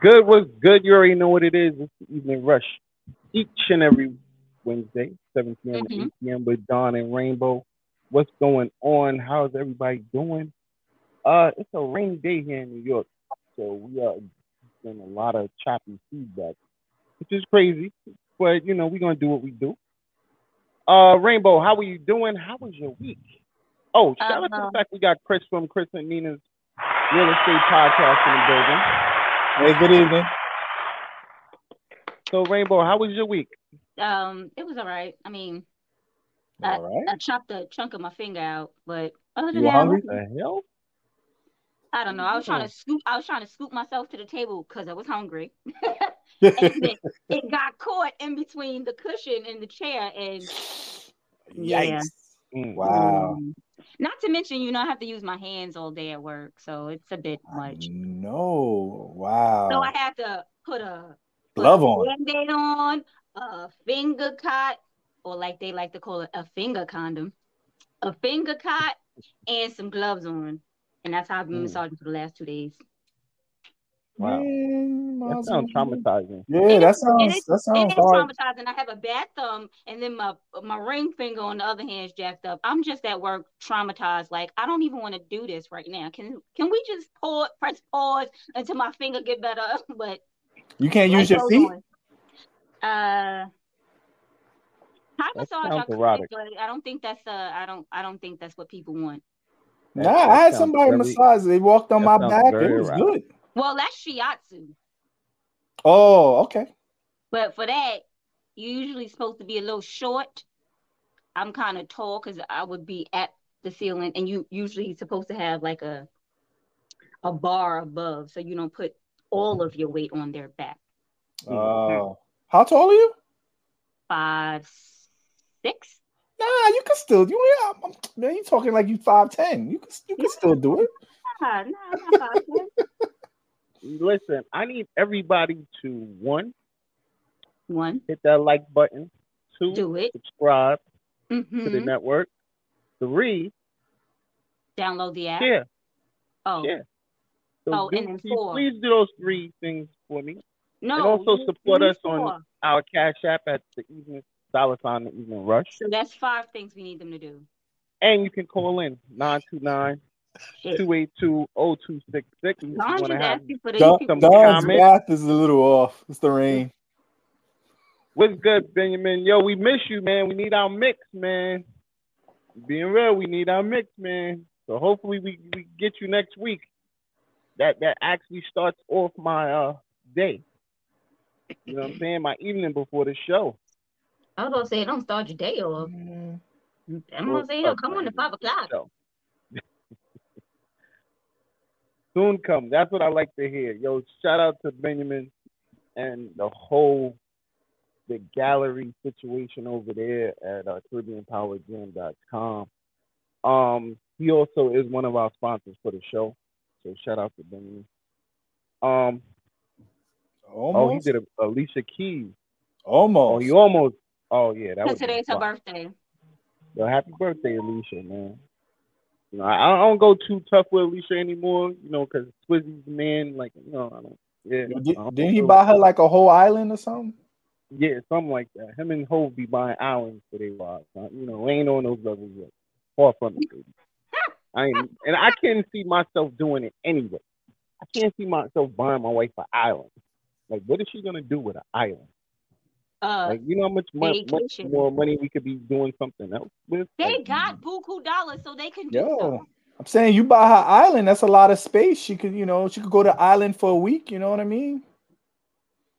Good? What's good? You already know what it is. It's the evening rush each and every Wednesday, 7 p.m. Mm-hmm. to 8 p.m. with Dawn and Rainbow. What's going on? How's everybody doing? Uh, it's a rainy day here in New York, so we are getting a lot of choppy feedback, which is crazy. But you know, we're gonna do what we do. Uh, Rainbow, how are you doing? How was your week? Oh, shout out to the uh-huh. fact we got Chris from Chris and Nina's Real Estate Podcast in the building. Hey, good evening. So, Rainbow, how was your week? Um, it was all right. I mean, I, I, chopped a chunk of my finger out, but other than you that, hungry? The hell? I don't know. I was trying to scoop. I was trying to scoop myself to the table because I was hungry. it, it, got caught in between the cushion and the chair, and yeah. Mm, wow. Um, not to mention, you know, I have to use my hands all day at work, so it's a bit much. No, wow. So I have to put a glove on, band-aid on, a finger cut, or like they like to call it, a finger condom, a finger cut, and some gloves on, and that's how I've been mm. massaging for the last two days. Wow. that sounds traumatizing. Yeah, that sounds is, that sounds hard. traumatizing. I have a bad thumb, and then my my ring finger on the other hand is jacked up. I'm just at work traumatized. Like I don't even want to do this right now. Can can we just pause, press pause until my finger get better? but you can't use your feet. On. Uh. High massage, I could, but I don't think that's uh, I don't, I don't think that's what people want. Nah, I had somebody really, massage. They walked on my back. It was good. Well, that's shiatsu. Oh, okay. But for that, you're usually supposed to be a little short. I'm kind of tall because I would be at the ceiling, and you usually supposed to have like a a bar above, so you don't put all of your weight on their back. Oh, uh, how tall are you? Five, six. Nah, you can still. You yeah, man, you talking like you five ten. You can you can still do it. Nah, nah, five ten. Listen, I need everybody to one, one, hit that like button. Two, do it. Subscribe mm-hmm. to the mm-hmm. network. Three, download the app. Yeah. Oh. Yeah. So oh, do, and then four. Please do those three things for me. No. And also support us four. on our Cash App at the evening dollar sign the evening rush. So that's five things we need them to do. And you can call in 929 282 0266. Don just asked you for the Don, Don's math is a little off. It's the rain. What's good, Benjamin? Yo, we miss you, man. We need our mix, man. Being real, we need our mix, man. So hopefully we, we get you next week. That that actually starts off my uh day. You know what I'm saying? My evening before the show. I was gonna say don't start your day off. Mm-hmm. I'm gonna say don't come on at five o'clock. Soon come. That's what I like to hear. Yo, shout out to Benjamin and the whole the gallery situation over there at uh, CaribbeanPowerGym.com. Um, he also is one of our sponsors for the show. So shout out to Benjamin. Um, almost. Oh, he did a, Alicia Keys. Almost. Oh, he almost. Oh yeah, that was today's her birthday. So happy birthday, Alicia, man. You know, I, I don't go too tough with Alicia anymore. You know, because Swizzy's man. Like, you know, I don't. Yeah. Did, didn't he buy her like a whole island or something? Yeah, something like that. Him and Hov be buying islands for their wives. You know, ain't on those levels yet. Far from it, baby. I ain't, and I can't see myself doing it anyway. I can't see myself buying my wife an island. Like, what is she gonna do with an island? Uh, like, you know how much, much more money we could be doing something else with? They like, got buku dollars, so they can do Yo, something. I'm saying you buy her island, that's a lot of space. She could, you know, she could go to island for a week. You know what I mean?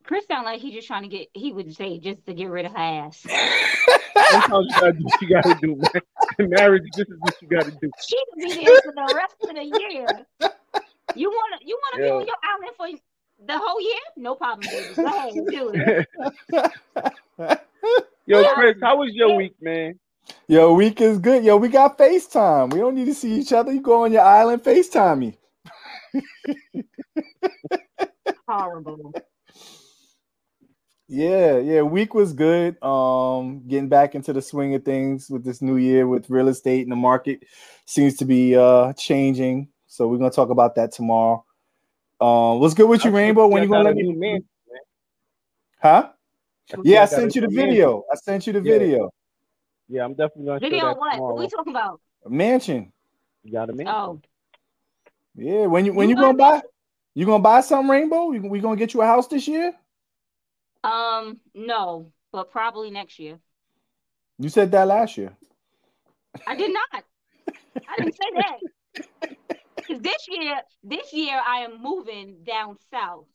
Chris sound like he just trying to get. He would say just to get rid of her ass. Sometimes you gotta do what you gotta do, man. Marriage, this is what you gotta do. She could be there for the rest of the year. You wanna, you wanna be on your island for the whole year? No problem, baby. Go ahead, do it. Yo, Chris, how was your week, man? Yo, week is good. Yo, we got FaceTime. We don't need to see each other. You go on your island, FaceTime me. Horrible. Yeah, yeah, week was good. Um, getting back into the swing of things with this new year with real estate and the market seems to be uh changing. So we're gonna talk about that tomorrow. Um, what's good with you, Rainbow? When you gonna let me? Man, huh? Yeah, I sent you the video. I sent you the video. Yeah, I'm definitely gonna. Video what? Tomorrow. What we talking about? A mansion. You got a mansion. Oh. Yeah, when you when you, you gonna buy? You gonna buy some Rainbow? We, we gonna get you a house this year? Um, no, but probably next year. You said that last year. I did not. I didn't say that. Because this year, this year I am moving down south.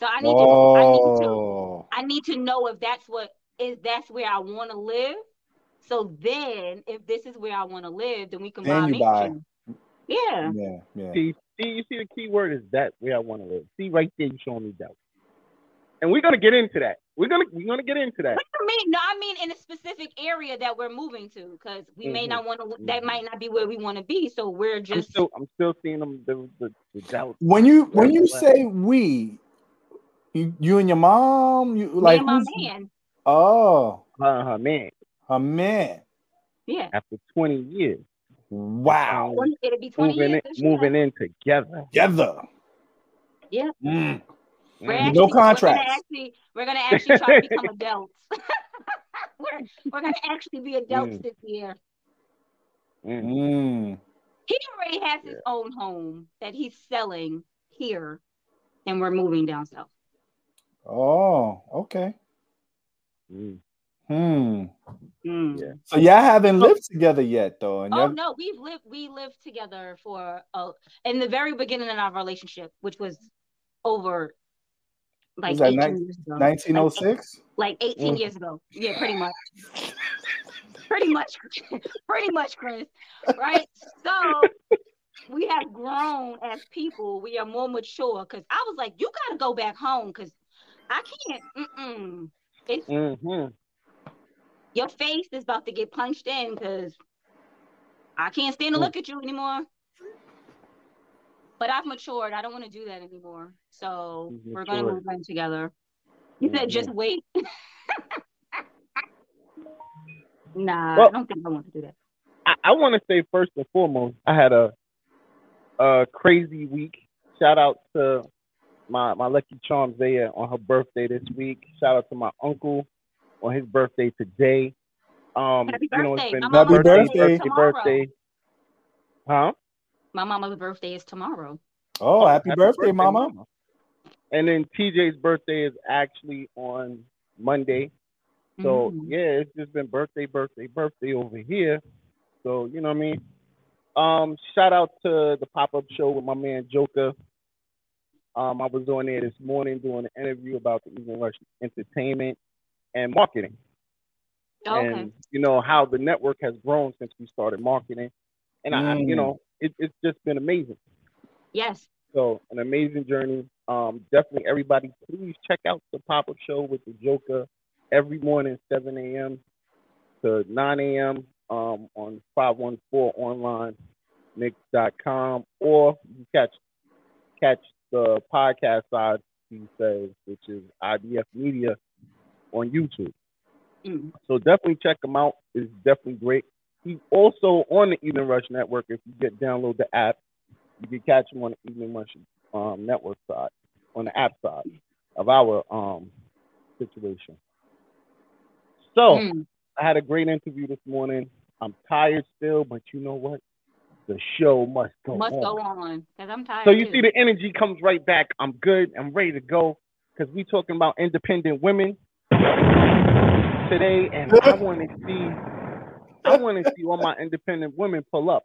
So I need oh. to I need to oh. I need to know if that's what is that's where I want to live. So then if this is where I want to live, then we can then buy, buy. Yeah. Yeah. Yeah. See, see, you see the key word is that where I want to live. See right there, you showing me doubt and we're gonna get into that. We're gonna we're gonna get into that. What do you mean? No, I mean in a specific area that we're moving to, because we mm-hmm. may not want to. Mm-hmm. That might not be where we want to be. So we're just. I'm still, I'm still seeing them. The, the, the When you when you say we, you you and your mom, you like my man. Oh, her, her man. Her man. Yeah. After 20 years. Wow. It'll be 20 moving years. In, moving in together. Together. Yeah. Mm. We're actually, no contract. We're gonna actually, we're gonna actually try to become adults. we're, we're gonna actually be adults mm. this year. Mm. He already has his own home that he's selling here, and we're moving down south. Oh, okay. Mm. Hmm. Mm. Yeah. So y'all haven't lived together yet, though. oh no, we've lived. We lived together for uh, in the very beginning of our relationship, which was over like 18 years ago. 1906? Like, 18 mm. years ago. Yeah, pretty much. pretty much, pretty much, Chris. Right? So we have grown as people. We are more mature because I was like, you got to go back home because I can't. Mm-mm. It's Mm-hmm. your face is about to get punched in because I can't stand to Mm. look at you anymore. But I've matured. I don't want to do that anymore. So we're gonna move in together. You said just wait. nah, Well- I don't think I want to do that. I, I want to say first and foremost, I had a a crazy week. Shout out to my my lucky charm Zaya on her birthday this week. Shout out to my uncle on his birthday today. Um, Happy you know, birthday. it's been mama's birthday, birthday birthday, birthday. Huh? My mama's birthday is tomorrow. Oh, happy, birthday, mama. And then TJ's birthday is actually on Monday. So Mm. yeah, it's just been birthday, birthday, birthday over here. So you know what I mean. Um, shout out to the pop up show with my man Joker. Um, I was on there this morning doing an interview about the Evening Rush Entertainment and marketing, Oh, okay. and you know how the network has grown since we started marketing. And I, you Mm. know, it, it's just been amazing. Yes. So an amazing journey. Um, definitely everybody, please check out the pop up show with the Joker every morning, 7 a.m. to 9 a.m. Um, on 514 online Nick.com or you catch catch the podcast side he says, which is IBF Media on YouTube. Mm. So definitely check them out. It's definitely great. He's also on the Evening Rush Network. If you get download the app, you can catch him on the Evening Rush um, network side, on the app side of our um, situation. So Mm. I had a great interview this morning. I'm tired still, but you know what? The show must go Must on. go on because I'm tired. So you too. see, the energy comes right back. I'm good. I'm ready to go because we talking about independent women today, and I want to see, I want to see all my independent women pull up.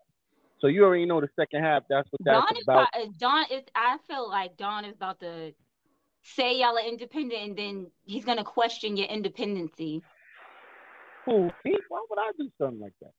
So you already know the second half. That's what that's Dawn is about. uh, Dawn is. I feel like Dawn is about to say y'all are independent, and then he's gonna question your independency Cool. See, why would I do something like that?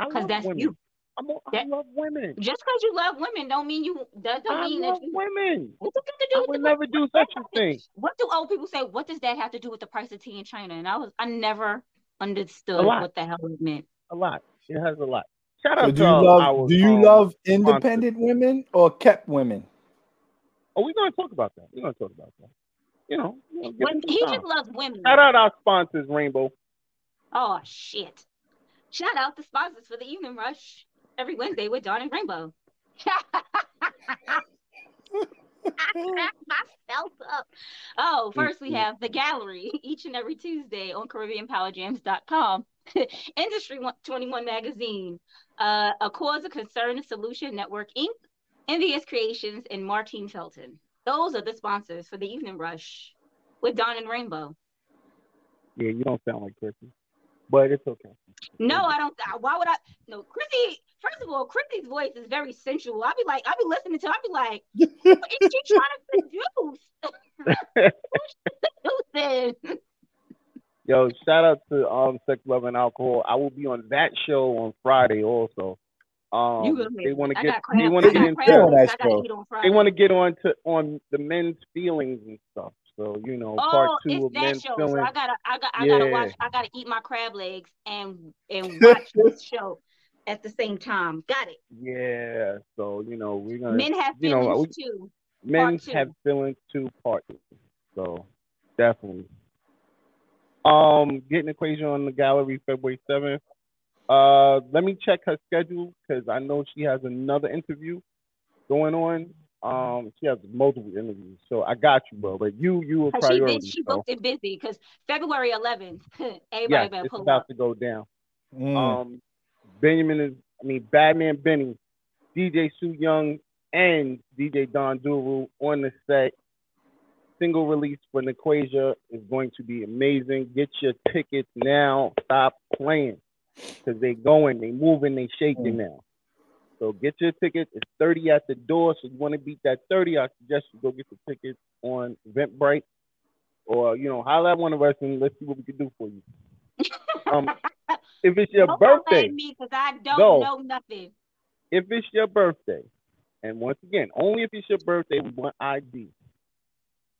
Because that's women. you. I'm a, I That- love women. Just because you love women, don't mean you. That don't I mean love that you. women. What's it got to do I with would the, never do such a thing. What do old people say? What does that have to do with the price of tea in China? And I was, I never understood what the hell it meant. A lot. It has a lot. Shout So out do to you uh, love our, do you um, love independent women or kept women? Oh, we're gonna talk about that. We're gonna talk about that. You know, you know, give When it some he time. just loves women. Shout out our sponsors, Rainbow. Oh shit! Shout out the sponsors for the Evening Rush every Wednesday with Dawn and Rainbow. I cracked myself up. Oh, first we Mhm. have the gallery each and every Tuesday on CaribbeanPowerJams.com. Industry 21 Magazine, uh, A Cause of Concern and Solution Network Inc., Envious Creations, and Martine Felton. Those are the sponsors for the Evening Rush with Dawn and Rainbow. Yeah, you don't sound like Chrissy, but it's okay. No, I don't. Why would I? No, Chrissy. First of all, Chrissy's voice is very sensual. I'll be like, I'll be listening to. I'll be like, what is she trying to seduce? Seducing. Yo, shout out to um Sex, Love, and Alcohol. I will be on that show on Friday also. Um, You go they want to get they want to get into on that show. they want to get on to on the men's feelings and stuff. So you know, part two it's of that men's show. So feelings. I gotta, I got, I gotta watch. I gotta eat my crab legs and and watch this show at the same time. Got it. Yeah. So you know, we're gonna Men have you know, feelings we- too. men have feelings too. part. So definitely. Um, getting equation on the gallery February seventh. Uh, let me check her schedule because I know she has another interview going on. Um, she has multiple interviews, so I got you, bro. But you, you a Cause she did, she so booked it busy because February 11th, everybody yes, better it's about up. to go down. Mm. Um, Benjamin is, I mean, Batman Benny, DJ Sue Young, and DJ Don Duru on the set. Single release for Nequasia is going to be amazing. Get your tickets now. Stop playing because they going, they moving, they shaking now. So get your tickets. It's 30 at the door. So you want to beat that 30, I suggest you go get the tickets on Eventbrite or, you know, holler at one of us and let's see what we can do for you. Um, if it's your Don't birthday, me because I don't Go. know nothing. if it's your birthday, and once again, only if it's your birthday, we want ID.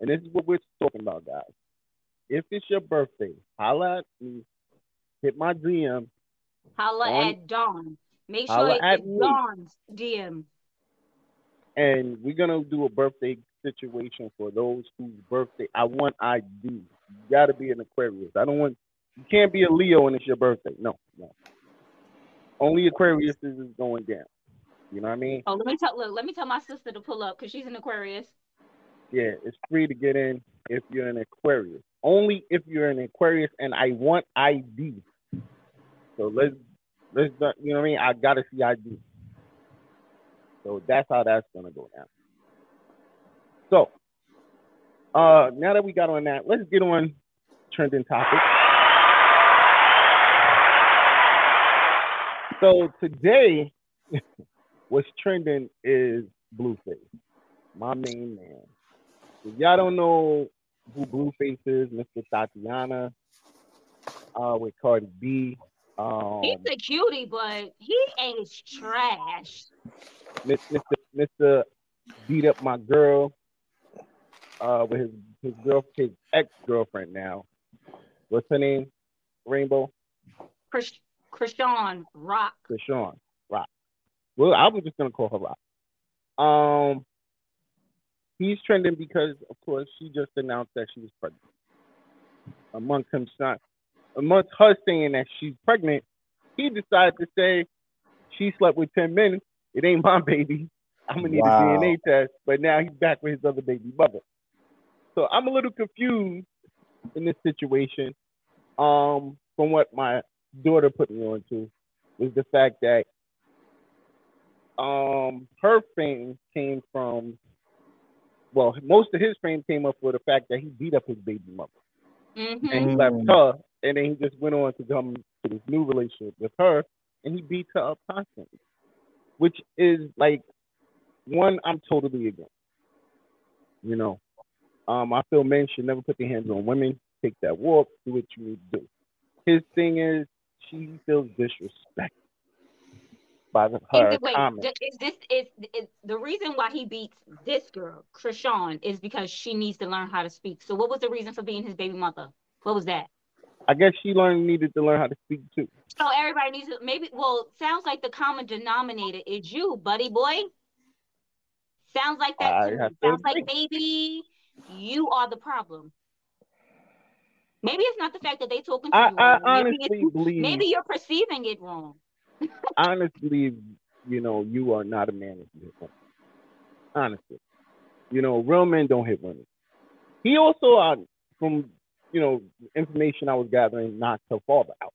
And this is what we're talking about, guys. If it's your birthday, holla at me, hit my DM. Holla On- at Dawn. Make sure it's. Dawn's DM. and we're gonna do a birthday situation for those whose birthday I want ID. You gotta be an Aquarius. I don't want you can't be a Leo and it's your birthday. No, no. Only Aquarius is going down. You know what I mean? Oh, let me tell look, let me tell my sister to pull up because she's an Aquarius. Yeah, it's free to get in if you're an Aquarius. Only if you're an Aquarius and I want ID. So let's let's you know what I mean? I gotta see ID. So that's how that's gonna go down. So uh now that we got on that, let's get on trending topics. So today what's trending is Blueface, my main man. If y'all don't know who Blueface is, Mr. Thotiana, uh, with Cardi B. Um, He's a cutie, but he ain't trash. Mr. Mr. Beat up my girl uh, with his his girl his ex girlfriend now. What's her name? Rainbow Chris Chrisean Rock. Chrisean Rock. Well, I was just gonna call her Rock. Um, he's trending because, of course, she just announced that she was pregnant. Amongst him, son, amongst her saying that she's pregnant, he decided to say she slept with ten men. It ain't my baby. I'm gonna need Wow. a DNA test. But now he's back with his other baby mother. So I'm a little confused in this situation. Um, from what my daughter put me on to was the fact that um her fame came from well, most of his fame came up with the fact that he beat up his baby mother hmm and he left her, and then he just went on to come to this new relationship with her, and he beats her up constantly, which is like one I'm totally against. You know, um, I feel men should never put their hands on women. Take that walk, do what you need to do. His thing is she feels disrespected by the, her Is it, wait, th- is this is, is the reason why he beats this girl, Chrisean, is because she needs to learn how to speak. So what was the reason for being his baby mother? What was that? I guess she learned needed to learn how to speak too. So everybody needs to maybe well, sounds like the common denominator is you, buddy boy. Sounds like that I to to Sounds agree. like maybe you are the problem. Maybe it's not the fact that they talking to I, you. I wrong. Maybe, honestly it's, believe maybe you're perceiving it wrong. Honestly you know, you are not a man if you hit women. Honestly. You know, real men don't hit women. He also, uh, from, you know, information I was gathering, knocked her father out.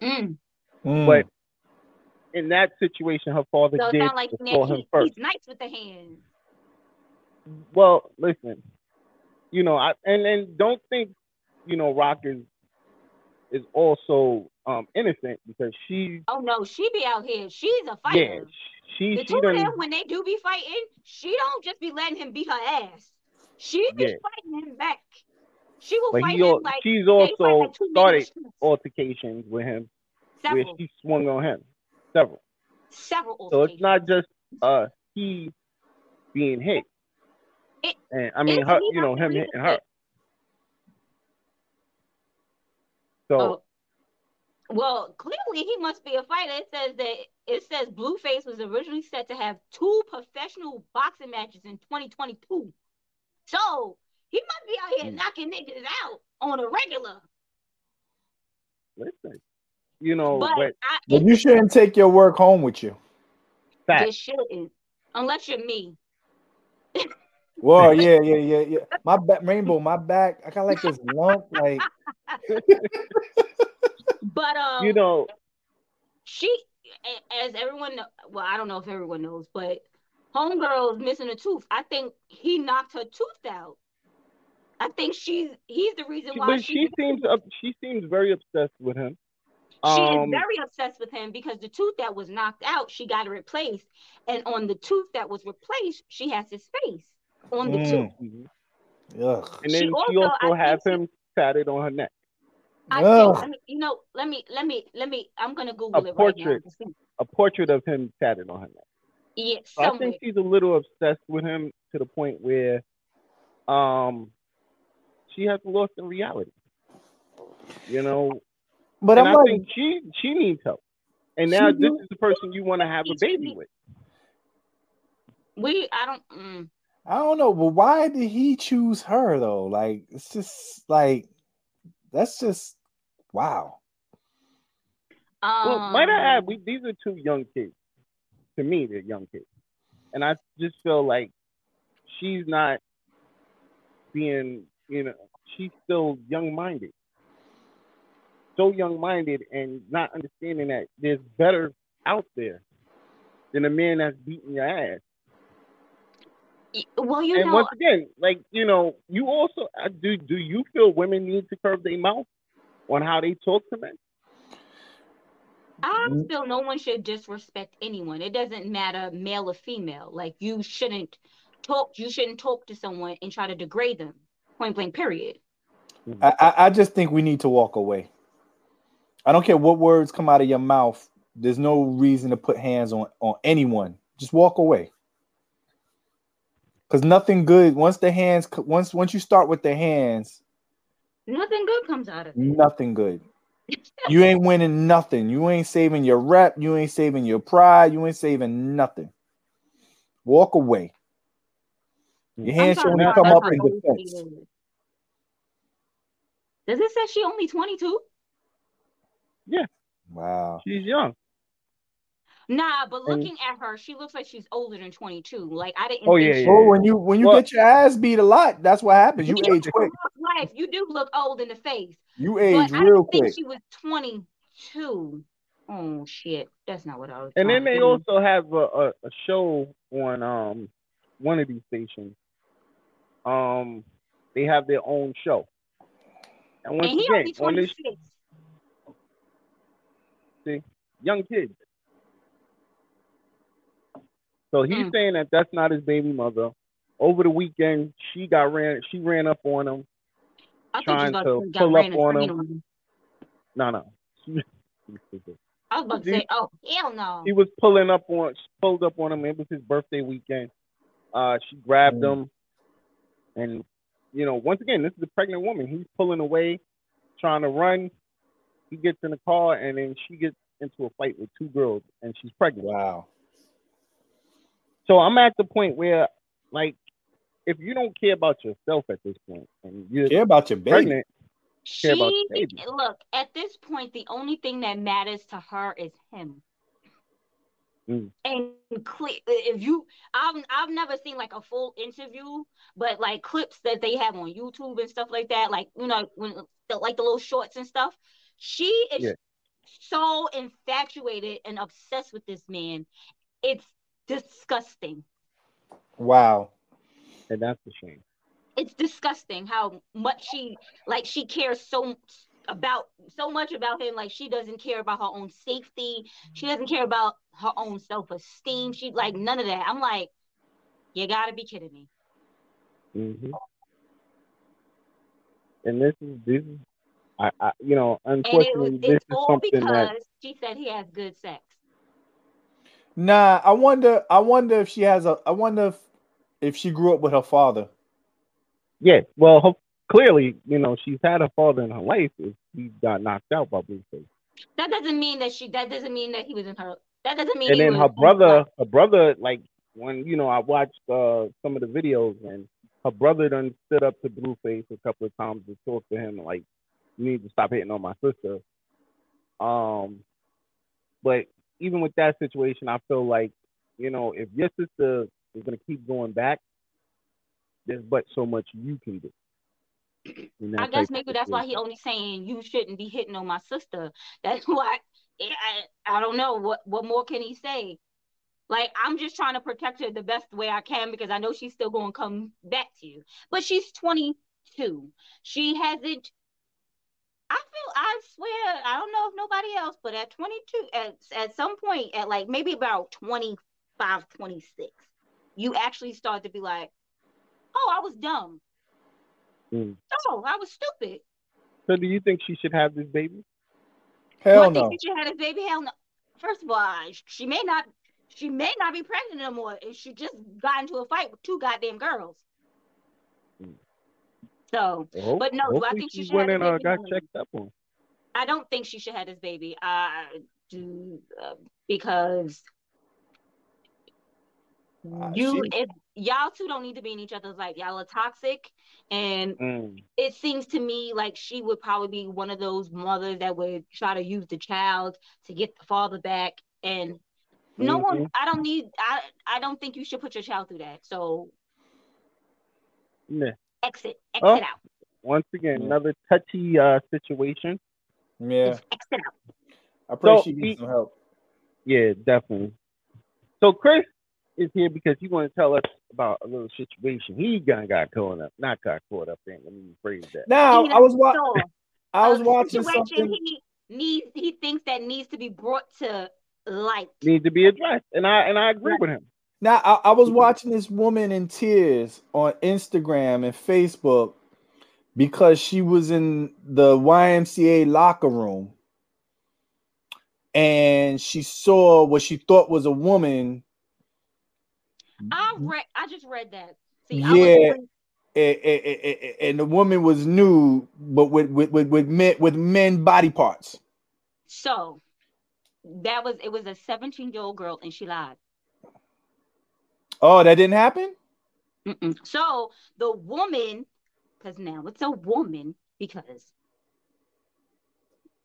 Mm. Mm. But in that situation, her father So did sounds like before he, him first. he's nice with the hands. Well, listen, you know, I and and don't think, you know, Rock is is also um innocent because she, Oh no, she be out here. She's a fighter. yeah, she the she two of them, when they do be fighting, she don't just be letting him beat her ass. She be Yeah. fighting him back. She will but fight he him like she's also like two men in started altercations with him where she swung on him. Several. several. So it's not just uh he being hit. It- and I mean her you know, him hitting her. that- So Oh. Well, clearly he must be a fighter. It says that it says Blueface was originally set to have two professional boxing matches in 2022. So he must be out here Mm. knocking niggas out on a regular. listen. You know, but but I, But you shouldn't take your work home with you. fact, This shouldn't, unless you're me. Well, yeah, yeah, yeah, yeah. My back, rainbow, my back. I got like this lump. Like, But um, you know, she, as everyone, well, I don't know if everyone knows, but homegirl's missing a tooth. I think he knocked her tooth out. I think she's he's the reason why but she she seems up she seems very obsessed with him. she is Um, very obsessed with him because the tooth that was knocked out, she got it replaced, and on the tooth that was replaced, she has his face on the Mm. tooth. mhm. ugh. And She then she also- also has him tatted on her neck. I Ugh. think, you know, let me, let me, let me. I'm gonna Google A it right now. portrait. to see. A portrait of him tatted on her neck. Yeah, So I think she's a little obsessed with him to the point where um, she has lost in reality. You know, But and I'm I like, think she she needs help. And now this do- is the person you want to have a baby with. We I don't mm, I don't know, but why did he choose her though? Like, it's just like that's just wow. Well, might I add, um, we these are two young kids. To me, they're young kids, and I just feel like she's not being, you know, she's still young-minded, so young-minded, and not understanding that there's better out there than a man that's beating your ass. Y- well you and know once again, like you know, you also uh, do. Do you feel women need to curb their mouth on how they talk to men? I Mm. feel no one should disrespect anyone. It doesn't matter male or female. Like you shouldn't talk. You shouldn't talk to someone and try to degrade them. Point blank. Period. I, I I just think we need to walk away. I don't care what words come out of your mouth. There's no reason to put hands on on anyone. Just walk away. Cause nothing good. Once the hands, once once you start with the hands, Nothing good comes out of it. nothing good. You ain't winning nothing. You ain't saving your rep. You ain't saving your pride. You ain't saving nothing. Walk away. Your hands should to only Now, come up in how old defense. Does it say she only 22? Yeah. Wow. She's young. Nah, but And- looking at her, she looks like she's older than 22. Like I didn't Oh, think yeah, she yeah. Oh, when you when you Well- get your ass beat a lot, that's what happens. You You age quick. life. You do look old in the face. You But age I real didn't think she was 22. Oh shit. That's not what I was And then trying to they also have a, a, a show on um one of these stations. Um, they have their own show. And once And he again, only on this 26. young kid. So he's Mm. saying that that's not his baby mother. Over the weekend, she got ran. She ran up on him. I thought you trying to to say got pull up on him. on him. No, no. I was about to say, oh hell no. he was pulling up on she pulled up on him. It was his birthday weekend. Uh, she grabbed Mm. him, and you know, once again, this is a pregnant woman. He's pulling away, trying to run. He gets in the car, and then she gets into a fight with two girls, and she's pregnant. Wow. So I'm at the point where, like, if you don't care about yourself at this point, and you're Care about your baby. pregnant, She care about the baby. look at this point. The only thing that matters to her is him. Mm. And cle if you, I've I've never seen like a full interview, but like clips that they have on YouTube and stuff like that, like you know when the, like the little shorts and stuff. She is Yeah. so infatuated and obsessed with this man. It's disgusting. Wow. and that's a shame. it's disgusting how much she like she cares so about so much about him. Like she doesn't care about her own safety. She doesn't care about her own self-esteem. She like none of that. I'm like you gotta be kidding me. Hmm And this is this is, I, I you know, and it unfortunately, was this it's is all something because that she said he has good sex Nah, I wonder. I wonder if she has a. I wonder if if she grew up with her father. yeah. Well, ho- clearly, you know, she's had a father in her life. If he got knocked out by Blueface, that doesn't mean that she that doesn't mean that he was in her that doesn't mean and he then was her brother, her brother, like when you know, I watched uh some of the videos, and her brother done stood up to Blueface a couple of times to talk to him, like, you need to stop hitting on my sister. Um, but even with that situation, I feel like, you know, if your sister is gonna keep going back, there's but so much you can do. I guess maybe that's why he only saying you shouldn't be hitting on my sister. That's why I, I don't know what what more can he say. Like I'm just trying to protect her the best way I can because I know she's still going to come back to you. But she's 22. She hasn't. I feel. I swear. I don't know if nobody else, but at 22, at at some point, at like maybe about 25, 26, you actually start to be like, "Oh, I was dumb. Mm. Oh, I was stupid." So, do you think she should have this baby? Do I Hell think she had a baby? Hell no. First of all, she may not. She may not be pregnant no more. She just got into a fight with two goddamn girls. So, hope- but no, do I think she she should went have and uh, baby? got checked up on. I don't think she should have this baby. I do uh, because Uh, you she- if y'all two don't need to be in each other's life. Y'all are toxic, and Mm. it seems to me like she would probably be one of those mothers that would try to use the child to get the father back. And no one. I don't need, I, I don't think you should put your child through that. So Yeah. Exit, exit Oh. out, Once again, another touchy uh, situation. yeah, Just exit out. I pray So, she he- needs some help. Yeah, definitely. So Chris is here because he want to tell us about a little situation he got got caught up, not got caught up in. Let me rephrase that. Now I was wa- saw I was watching something. He needs, he thinks that needs to be brought to light. Needs to be addressed, and I and I agree with him. Now I, I was mm-hmm. watching this woman in tears on Instagram and Facebook because she was in the YMCA locker room and she saw what she thought was a woman. I read, I just read that. See, I Yeah. was a- a- a- a- and the woman was nude, but with with with, with men with men body parts. so that was it was a 17 year old girl and she lied. Oh, that didn't happen. Mm-mm. So the woman, because now it's a woman, because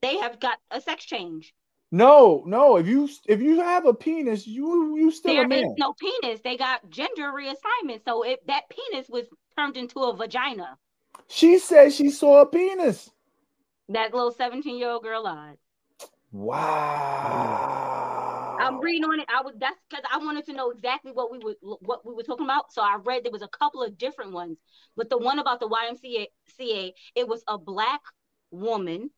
they have got a sex change. No, no. If you if you have a penis, you you still There a is no penis. They got gender reassignment. So if that penis was turned into a vagina, She said she saw a penis. that little 17 year old girl lied. Wow. I'm reading on it. I was that's because I wanted to know exactly what we were what we were talking about. So I read there was a couple of different ones, but the one about the YMCA, CA, it was a black woman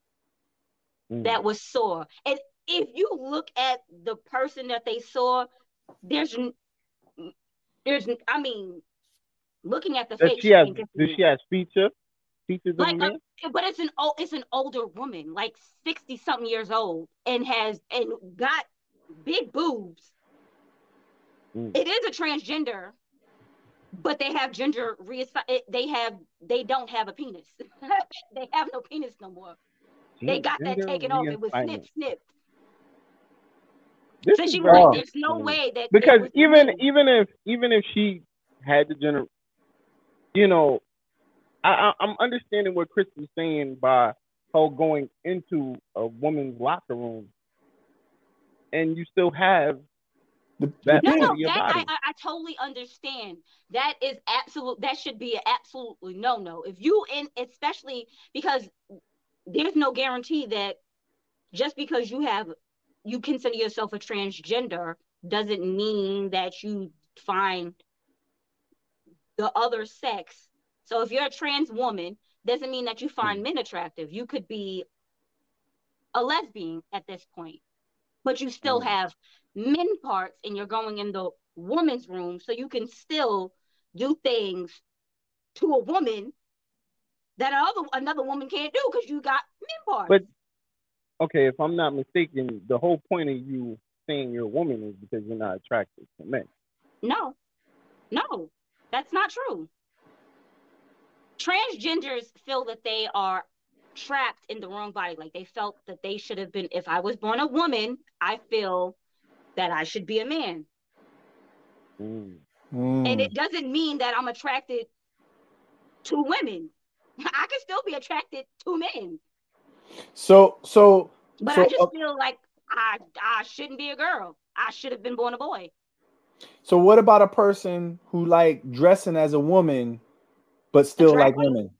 Mm. that was sore. And if you look at the person that they saw, there's there's I mean, looking at the Does face, she has does she has feature features a like, uh, but it's an old, it's an older woman, like sixty something years old, and has and got big boobs. Mm. It is a transgender, but they have gender reassi- They have they don't have a penis. they have no penis no more. They got that taken off. It was snip snip. This So she was like, "There's no way that because even me." even if even if she had the gener, you know, I, I I'm understanding what Chris is saying by her going into a woman's locker room, and you still have The- that No, no, your that I, body. I, I totally understand. That is absolute. That should be absolutely no, no. If you in, especially because there's no guarantee that just because you have, you consider yourself a transgender doesn't mean that you find the other sex. So if you're a trans woman, doesn't mean that you find men attractive. You could be a lesbian at this point, but you still Mm. have men parts and you're going in the woman's room so you can still do things to a woman that another another woman can't do because you got men parts. But okay, if I'm not mistaken, the whole point of you saying you're a woman is because you're not attracted to men. no, no, that's not true. Transgenders feel that they are trapped in the wrong body. Like they felt that they should have been. If I was born a woman, I feel that I should be a man. Mm. Mm. And it doesn't mean that I'm attracted to women. I could still be attracted to men, So so but So, I just uh, feel like I I shouldn't be a girl. I should have been born a boy. so what about a person who like dressing as a woman but still drag like queen? women?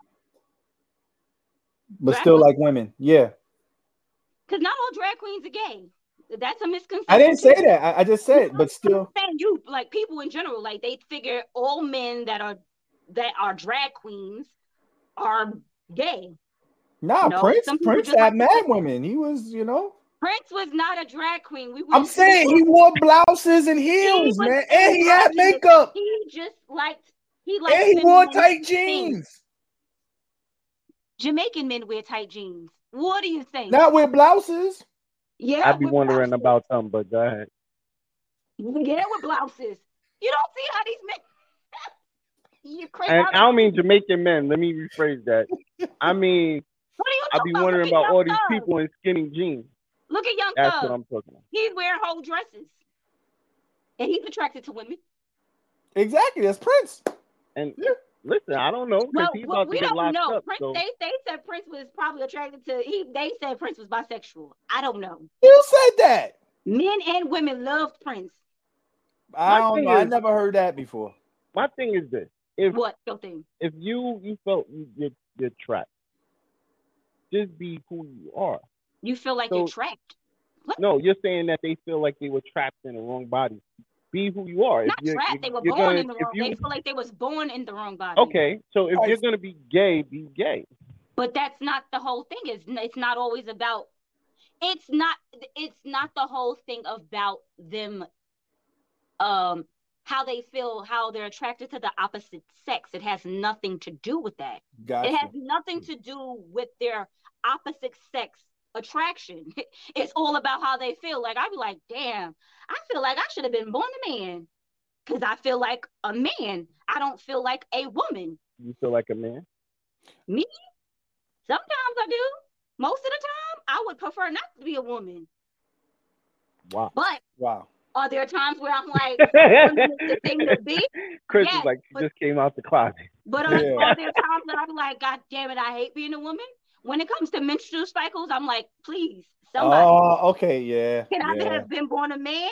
But Drag still like women. Yeah. Because not all drag queens are gay. That's a misconception. I didn't say that. I, I just said, but still. you like people in general, like they figure all men that are that are drag queens are gay. Nah, No, Prince. some Prince had like- mad women. He was, you know. Prince was not a drag queen. We I'm saying he wore blouses and heels, was man, and he had makeup, He just liked he liked and he wore tight things. Jeans, Jamaican men wear tight jeans. What do you think? not with blouses. yeah, I'd be wondering blouses. about them, but go ahead. Yeah, with blouses. You don't see how these men. You Chris, And I don't mean Jamaican men. Let me rephrase that. I mean, What do you I'd be about? wondering about all these Thug. people in skinny jeans. Look at Young That's Thug. what I'm talking about. He's wearing whole dresses, and he's attracted to women. Exactly. That's Prince. And listen, I don't know Well, he's well, we don't know. up. Prince, So they they said Prince was probably attracted to. He they said Prince was bisexual. I don't know. Who said that? Men and women loved Prince. I My don't thing know. I never heard that before. my thing is this: if What your thing? if you you felt you, you're you're trapped, just be who you are. You feel like you're So- trapped. No, you're saying that they feel like they were trapped in the wrong body. Be who you are. If Not you're- trapped. if They were born gonna- in the wrong. you- They feel like they was born in the wrong body. Okay, so if Right. you're gonna be gay, be gay. but that's not the whole thing is it's not always about it's not it's not the whole thing about them um how they feel how they're attracted to the opposite sex it has nothing to do with that Gotcha. it has nothing to do with their opposite sex attraction it's all about how they feel like i'd be like damn i feel like i should have been born a man because i feel like a man i don't feel like a woman You feel like a man. Me? Sometimes I do. Most of the time, I would prefer not to be a woman. Wow. But wow. are there times where I'm like, the thing to be? Chris Yes, is like she but- just came out the closet. But are, Yeah. are there times that I'm like, God damn it, I hate being a woman? When it comes to menstrual cycles, I'm like, please, somebody, Oh, okay. Yeah. can I have been born a man?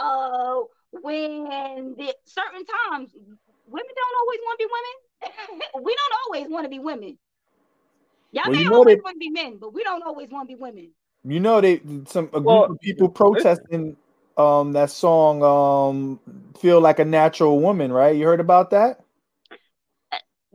Uh, when the certain times, women don't always want to be women. we don't always want to be women. Y'all Well, may you know always that- want to be men, but we don't always want to be women. You know, they some a group Well, of people protesting um that song um "Feel Like a Natural Woman." Right? You heard about that?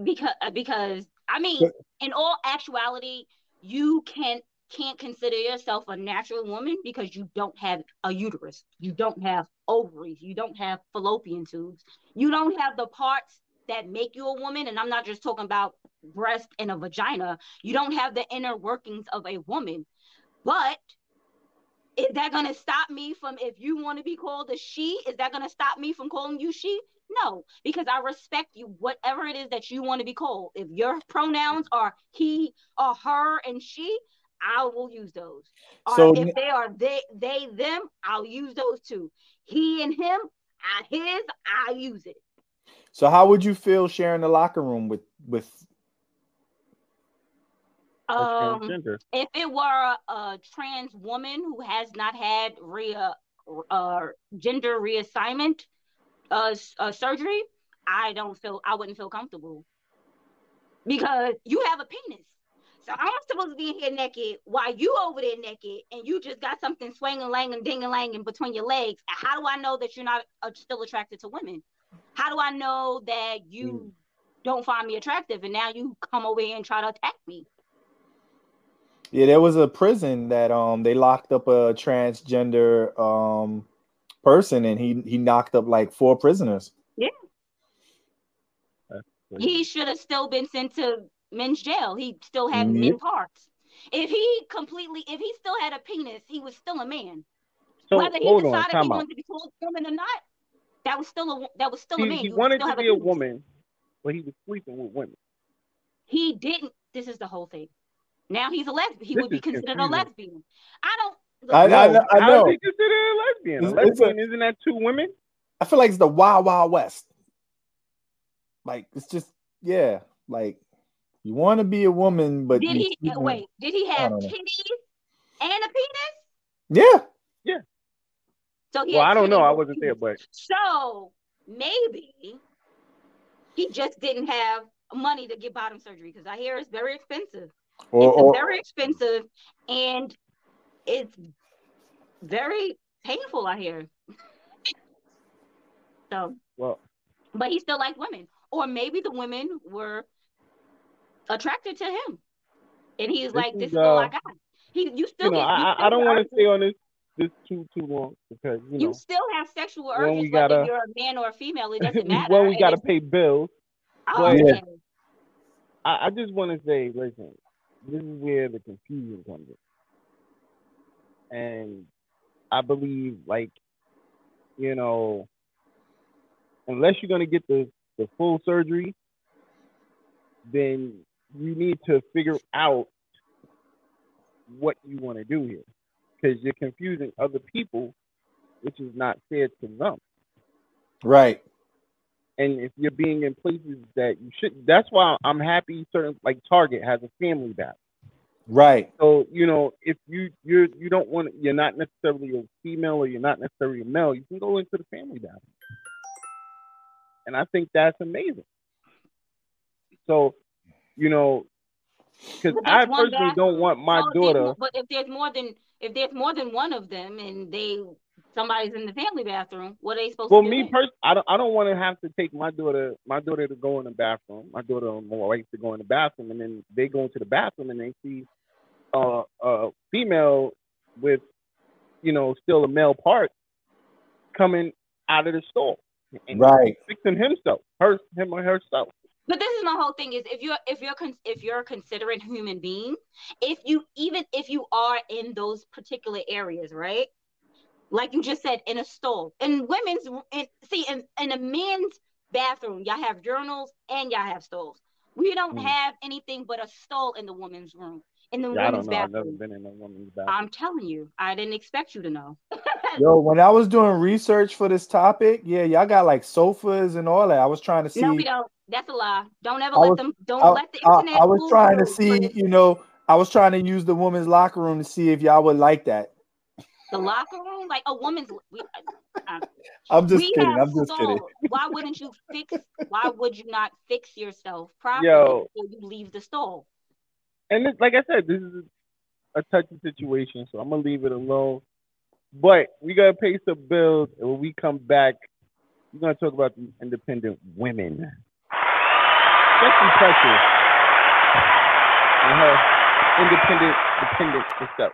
because uh, because I mean, in all actuality, you can can't consider yourself a natural woman because you don't have a uterus, you don't have ovaries, you don't have fallopian tubes, you don't have the parts that make you a woman. And I'm not just talking about breast and a vagina. You don't have the inner workings of a woman. But is that going to stop me from if you want to be called a she? Is that going to stop me from calling you she? No, because I respect you, whatever it is that you want to be called. If your pronouns are he or her and she, I will use those. Or So- if they are they, they, them, I'll use those too. He and him, I, his, I use it. So, how would you feel sharing the locker room with with? That's Um, if it were a, a trans woman who has not had re uh, gender reassignment uh, uh, surgery, I don't feel I wouldn't feel comfortable because you have a penis. So I'm supposed to be in here naked while you over there naked, and you just got something swinging, langing, dinging, langing between your legs. How do I know that you're not uh, still attracted to women? How do I know that you don't find me attractive, and now you come over here and try to attack me? Yeah, there was a prison that um they locked up a transgender um person, and he he knocked up like four prisoners. Yeah. He should have still been sent to men's jail. He still had Mhm. men parts. If he completely, if he still had a penis, he was still a man. So Whether he hold on, decided he time out. wanted to be called a woman or not, that was still a that was still a man. he would wanted to have be a penis. woman, but he was sleeping with women. He didn't. This is the whole thing. Now he's a lesbian. He This would be is considered a lesbian. I don't. I- No, I know- I how know. is he considered a lesbian? A It's- it's a- lesbian isn't that two women? I feel like it's the Wild Wild West. Like it's just yeah, like you want to be a woman, but did he sleeping- wait? Did he have don't titties and a penis? Yeah, yeah. So he Well, I don't know. I wasn't there, but So maybe he just didn't have money to get bottom surgery because I hear it's very expensive. or, it's or very expensive and it's very painful, I hear. so, well, but he still liked women. Or maybe the women were attracted to him. And he's This like, this is all I uh, got. He, you still you know, get, you I, I- still I don't want to stay on this this too too long because you You know still have sexual urges, gotta- you're a man or a female. It doesn't matter. well, we got to pay bills. Oh, okay. I, I just want to say, listen, this is where the confusion comes in, and I believe, like, you know, unless you're gonna get the the full surgery, then you need to figure out what you want to do here because you're confusing other people, which is not fair to them. Right. And if you're being in places that you should, that's why I'm happy. Certain like Target has a family bath. Right. So you know, if you you're you don't want, you're not necessarily a female or you're not necessarily a male, you can go into the family bathroom, and I think that's amazing. So, you know, because But I one personally don't want my So if there's daughter. more- But if there's more than if there's more than one of them and they somebody's in the family bathroom, what are they supposed For to do? Well, me personally, I don't I don't want to have to take my daughter my daughter to go in the bathroom, my daughter and my wife to go in the bathroom, and then they go into the bathroom and they see uh, a female with you know still a male part coming out of the store and Right. fixing himself, her him or herself. But this is my whole thing: is if you're if you're con- if you're a considerate human being, if you even if you are in those particular areas, right? Like you just said, in a stall, in women's, in, see, in, in a men's bathroom, y'all have journals and y'all have stalls. We don't Mm. have anything but a stall in the women's room. In the Yeah, I women's don't know. I've never bathroom, been in a woman's bathroom. I'm telling you, I didn't expect you to know. Yo, when I was doing research for this topic, yeah, y'all got like sofas and all that. I was trying to see. No, we don't. That's a lie. Don't ever I let was- them. Don't I, let the I- internet. I was trying to see, you know, I was trying to use the women's locker room to see if y'all would like that. The locker room, like a woman's. We, uh, I'm just we kidding. I'm just kidding. Why wouldn't you fix? Why would you not fix yourself properly Yo. before you leave the stall? and this, like I said, this is a touchy situation, so I'm gonna leave it alone. But we gotta pay some bills, and when we come back, we're gonna talk about the independent women, especially Precious and her independent dependent herself.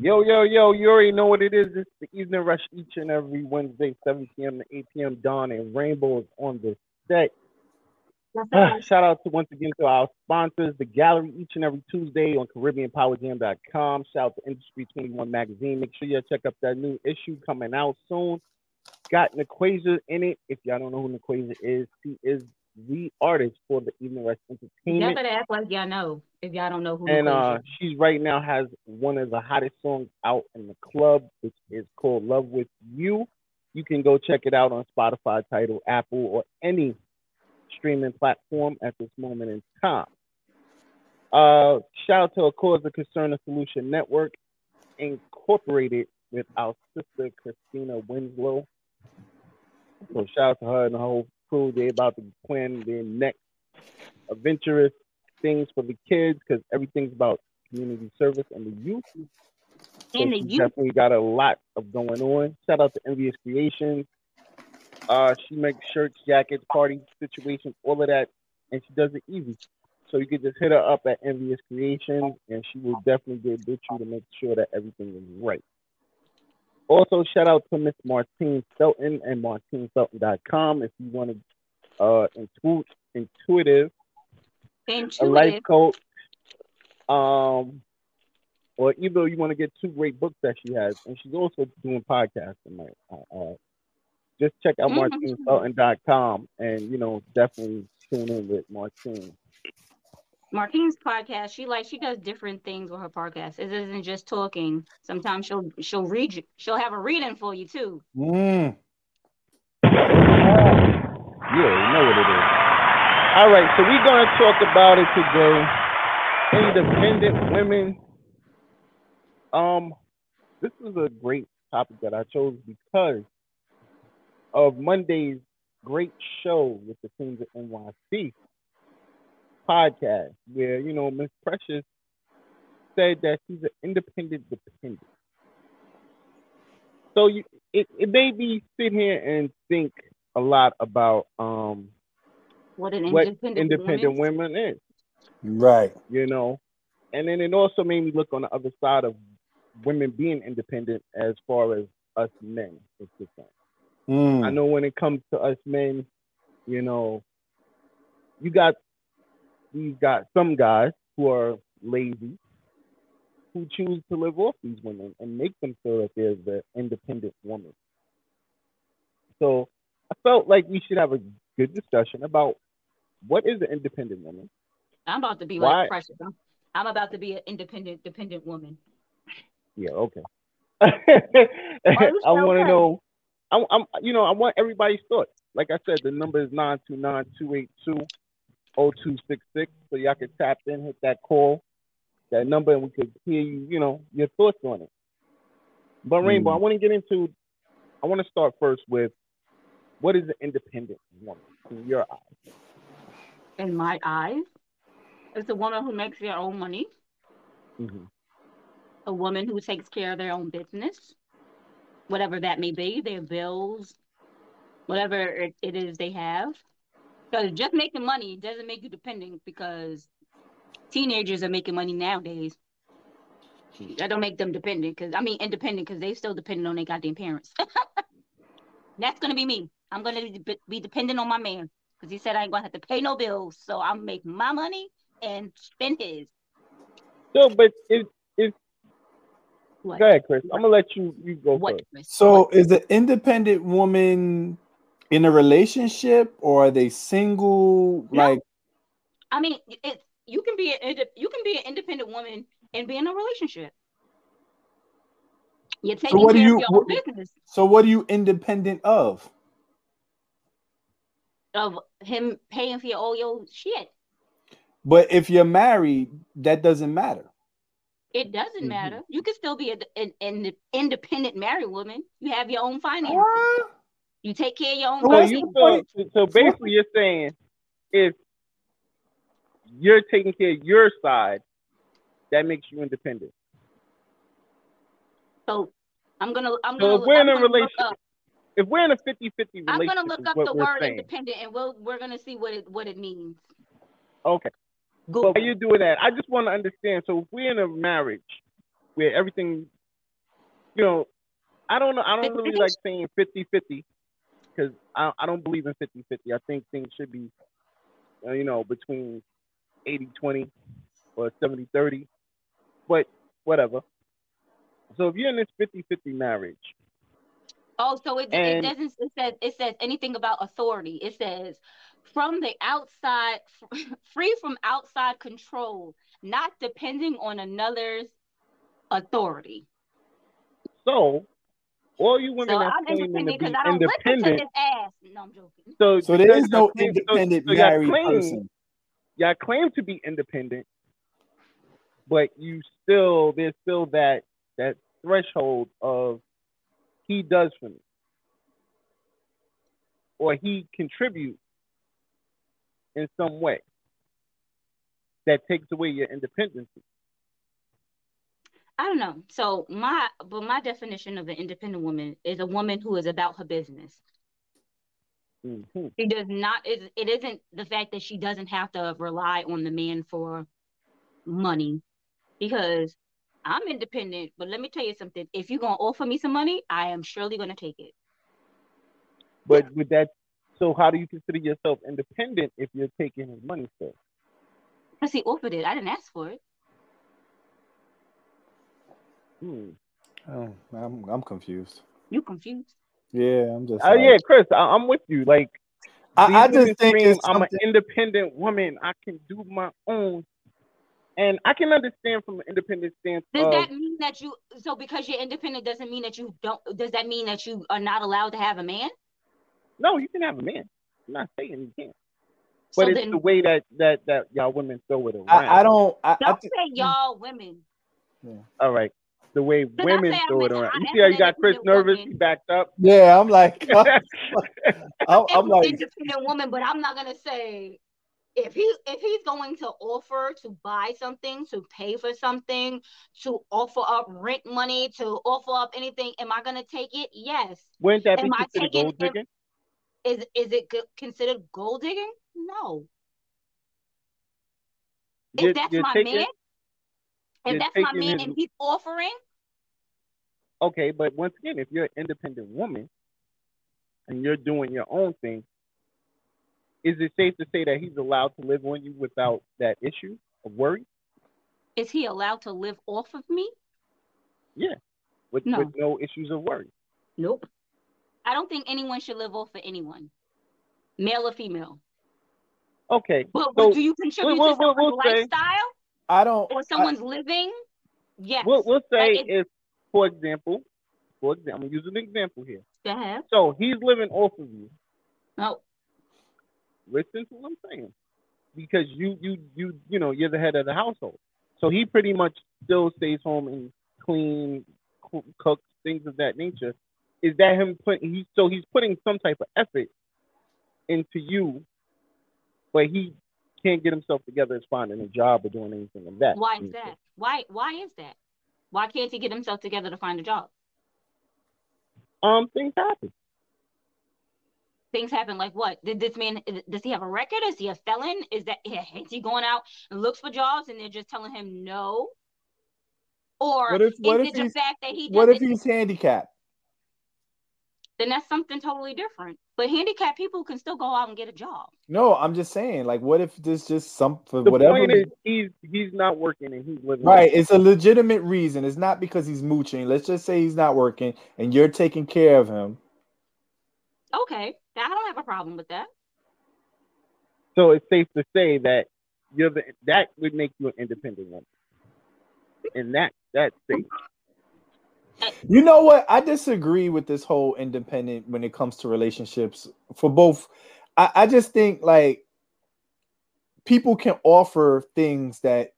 Yo, yo, yo, you already know what it is. It's the evening rush each and every Wednesday, 7 p.m. to 8 p.m. Dawn and Rainbow is on the set. Ah, shout out to once again to our sponsors, the gallery each and every Tuesday on CaribbeanPowerJam.com. Shout out to Industry 21 Magazine. Make sure you check out that new issue coming out soon. Got Naquasia in it. If y'all don't know who Naquasia is, she is the artist for the Evening Rush Y'all Entertainment. better act like y'all know if y'all don't know who. And uh, she's right now has one of the hottest songs out in the club, which is called "Love with You." You can go check it out on Spotify, Tidal, Apple, or any streaming platform at this moment in time. Uh, shout out to a cause of concern, a solution network, incorporated with our sister Christina Winslow. So shout out to her and the whole crew. They about to plan their next adventurous things for the kids because everything's about community service and the youth. So And the youth. definitely got a lot of going on. Shout out to Envious Creations. Uh, she makes shirts, jackets, party situations, all of that, and she does it easy. So you can just hit her up at Envious Creations, and she will definitely get with you to make sure that everything is right. Also, shout out to Miss Martine Felton and MartineFelton.com if you want to uh, intu- intuitive a life coach, um, or either you want to get two great books that she has, and she's also doing podcasting. Like, uh, uh, just check out Mhm. martinefelton.com and you know definitely tune in with Martine. Martine's podcast, she like she does different things with her podcast. It isn't just talking. Sometimes she'll she'll read you. She'll have a reading for you too. Mm. Yeah, you know what it is. All right, so we're gonna talk about it today. Independent women. Um, this is a great topic that I chose because of Monday's great show with the teams of NYC podcast, where you know Miss Precious said that she's an independent dependent. So you, it, it made me sit here and think a lot about um What an what independent, independent woman. women is, Right. you know, and then it also made me look on the other side of women being independent as far as us men is concerned. Mm. I know when it comes to us men, you know, you got we got some guys who are lazy who choose to live off these women and make them feel that they're the independent woman. So I felt like we should have a good discussion about what is an independent woman. I'm about to be Why- like. I'm, I'm about to be an independent, dependent woman. Yeah, okay. I want to know. I'm, I'm, you know, I want everybody's thoughts. Like I said, the number is nine two nine two eight two zero two six six. So y'all can tap in, hit that call, that number, and we could hear you. You know, your thoughts on it. But Rainbow, Mm. I want to get into. I want to start first with what is an independent woman in your eyes. In my eyes, it's a woman who makes their own money, Mm-hmm. a woman who takes care of their own business, whatever that may be, their bills, whatever it, it is they have. Because just making money doesn't make you dependent because teenagers are making money nowadays. Hmm. That don't make them dependent because I mean independent because they still dependent on their goddamn parents. That's gonna be me. I'm gonna be- be dependent on my man because he said I ain't gonna have to pay no bills, so I'm make my money and spend his. So, but if if What? go ahead, Chris, I'm gonna let you you go What? first. So What? is the independent woman in a relationship or are they single? No. Like I mean, it. You can be an you can be an independent woman and be in a relationship. You're taking what do care you- of your what- business so what are you independent of? of him paying for your all your shit. But if you're married, that doesn't matter. It doesn't Mhm. matter. You can still be a, an, an independent married woman. You have your own finances. What? You take care of your own So So you so, so basically you're saying if you're taking care of your side, that makes you independent. So I'm gonna I'm So gonna if we're in I'm a gonna look relationship, If we're in a 50-50 I'm gonna look up the word saying. independent and we'll we're gonna see what it what it means. Okay. Google. While you're doing that, I just want to understand. So if we're in a marriage where everything, you know, I don't know, I don't really like saying 50-50 because I, I don't believe in 50-50. I think things should be, uh, you know, between 80-20 or 70-30, but whatever. So if you're in this 50-50 marriage, Oh, so it, it doesn't it says it says anything about authority. It says from the outside free from outside control, not depending on another's authority. so all you women So that's I'm claiming to independent be because I don't listen to independent, his ass. No, I'm joking. so So there because is no y'all claim- so- independent so y'all married claim- person. y'all claim to be independent, but you still there's still that that threshold of he does for me, or he contributes in some way that takes away your independence. I don't know. So my but my definition of an independent woman is a woman who is about her business. Mhm. She does not it, it isn't the fact that she doesn't have to rely on the man for money because I'm independent, but let me tell you something. If you're gonna offer me some money, I am surely gonna take it. But with that, so how do you consider yourself independent if you're taking his money still? Because he offered it. I didn't ask for it. Hmm. Oh, I'm I'm confused. You confused. Yeah, I'm just. Oh like- yeah, Chris, I- I'm with you. Like I, I just think scream, I'm an independent woman. I can do my own. And I can understand from an independent stance. Does of, that mean that you so because you're independent doesn't mean that you don't does that mean that you are not allowed to have a man? No, you can have a man. I'm not saying you can't. But so it's then, the way that that that y'all women throw it around. I, I don't I, don't I th- say y'all women. Yeah. All right the way women throw it around. You see how you got Chris nervous? He backed up. Yeah, I'm like, I'm, I'm, I'm like independent woman, but I'm not gonna say if he if he's going to offer to buy something, to pay for something, to offer up rent money, to offer up anything, am I gonna take it? Yes. Wouldn't that am be considered gold digging? Is is it considered gold digging? No. You're, if that's my taking, man, if that's my man his... and he's offering. Okay, but once again, if you're an independent woman and you're doing your own thing, is it safe to say that he's allowed to live on you without that issue of worry? Is he allowed to live off of me? Yeah, with no, with no issues of worry. Nope. I don't think anyone should live off of anyone, male or female. Okay. But, so, do you contribute we'll, to we'll, we'll lifestyle? Say, I don't. Or someone's I, living. Yes. We'll, we'll say if, for example, for example, I'm using an example here. Go ahead. So he's living off of you. No. Listen to what I'm saying, because you you you you know you're the head of the household. So he pretty much still stays home and clean, cooks things of that nature. Is that him putting? He so he's putting some type of effort into you, but he can't get himself together as finding a job or doing anything like that. Why is that? Why why is that? Why can't he get himself together to find a job? Um, things happen. Things happen like what? Did this man does he have a record? Is he a felon? Is that is he going out and looks for jobs and they're just telling him no? Or what if, what is it the fact that he What if he's handicapped? then that's something totally different. But handicapped people can still go out and get a job. No, I'm just saying, like, what if this just some for the whatever point is he's he's not working and he's living right. It's a legitimate reason. It's not because he's mooching. Let's just say he's not working and you're taking care of him. Okay, I don't have a problem with that. So it's safe to say that you're the, that would make you an independent woman, and that that's safe. You know what? I disagree with this whole independent when it comes to relationships for both. I, I just think like people can offer things that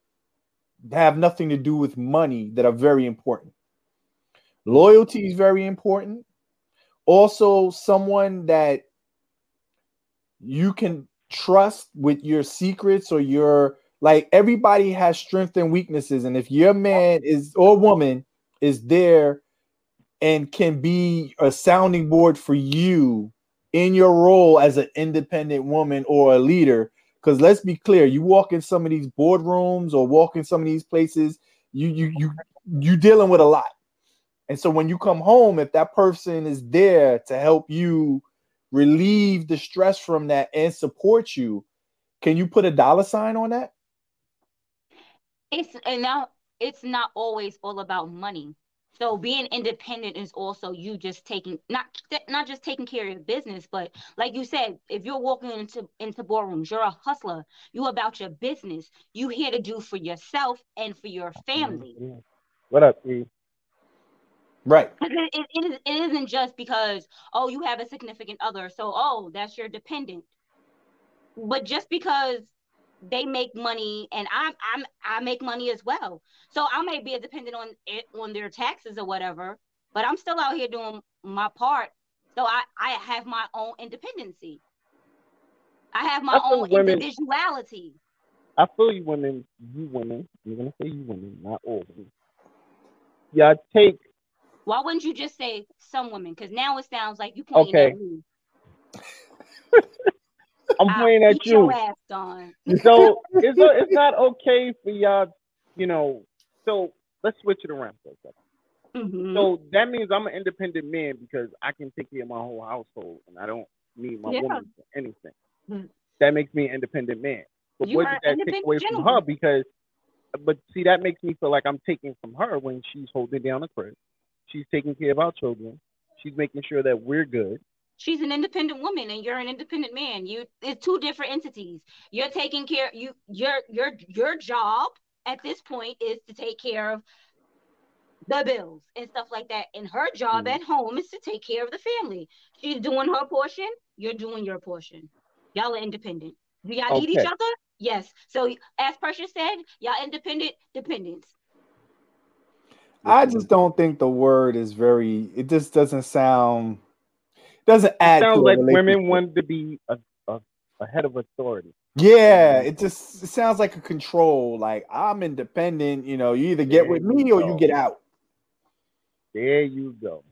have nothing to do with money that are very important. Loyalty is very important. Also, someone that you can trust with your secrets or your like everybody has strengths and weaknesses. And if your man is or woman is there and can be a sounding board for you in your role as an independent woman or a leader. Because let's be clear, you walk in some of these boardrooms or walk in some of these places, you you you you dealing with a lot. And so when you come home, if that person is there to help you relieve the stress from that and support you, can you put a dollar sign on that? It's and now it's not always all about money. So being independent is also you just taking not not just taking care of your business, but like you said, if you're walking into into boardrooms, you're a hustler. You about your business. You here to do for yourself and for your family. Mm-hmm. What up, E? Right. It, it, it, is, it isn't just because oh you have a significant other, so oh that's your dependent. But just because they make money and I'm I'm I make money as well. So I may be dependent on it on their taxes or whatever, but I'm still out here doing my part. So I I have my own independency. I have my I own women, individuality. I feel you women, you women, I'm gonna say you women, not all women. Yeah, take why wouldn't you just say some women? Because now it sounds like you pointing okay. at me. I'm pointing at you. so it's a, it's not okay for y'all, you know. So let's switch it around for a 2nd mm-hmm. So that means I'm an independent man because I can take care of my whole household and I don't need my yeah. woman for anything. Mm-hmm. That makes me an independent man. But you what does that take away gentleman. from her? Because, but see, that makes me feel like I'm taking from her when she's holding down the crib. She's taking care of our children. She's making sure that we're good. She's an independent woman and you're an independent man. You it's two different entities. You're taking care you your your your job at this point is to take care of the bills and stuff like that. And her job mm. at home is to take care of the family. She's doing her portion, you're doing your portion. Y'all are independent. Do y'all okay. need each other? Yes. So as Precious said, y'all independent dependents. I just don't think the word is very. It just doesn't sound. Doesn't add. It sounds like women want to be a, a, a head of authority. Yeah, it just it sounds like a control. Like I'm independent. You know, you either get there with me or you get out. There you go.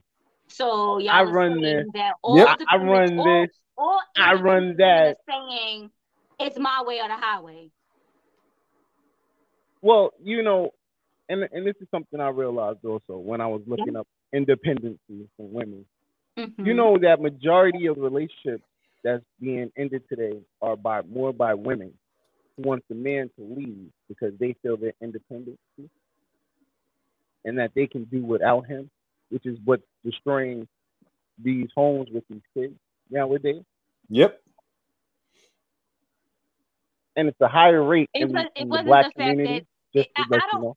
So y'all I run this. yep. I run this. All, I run that. Saying it's my way or the highway. Well, you know, and and this is something I realized also when I was looking yeah. up independency from women. Mm-hmm. You know that majority of relationships that's being ended today are by more by women who want the man to leave because they feel their independence and that they can do without him, which is what's destroying these homes with these kids nowadays. Yep. And it's a higher rate it in, was, in the black the community. That, just to I, let I you know.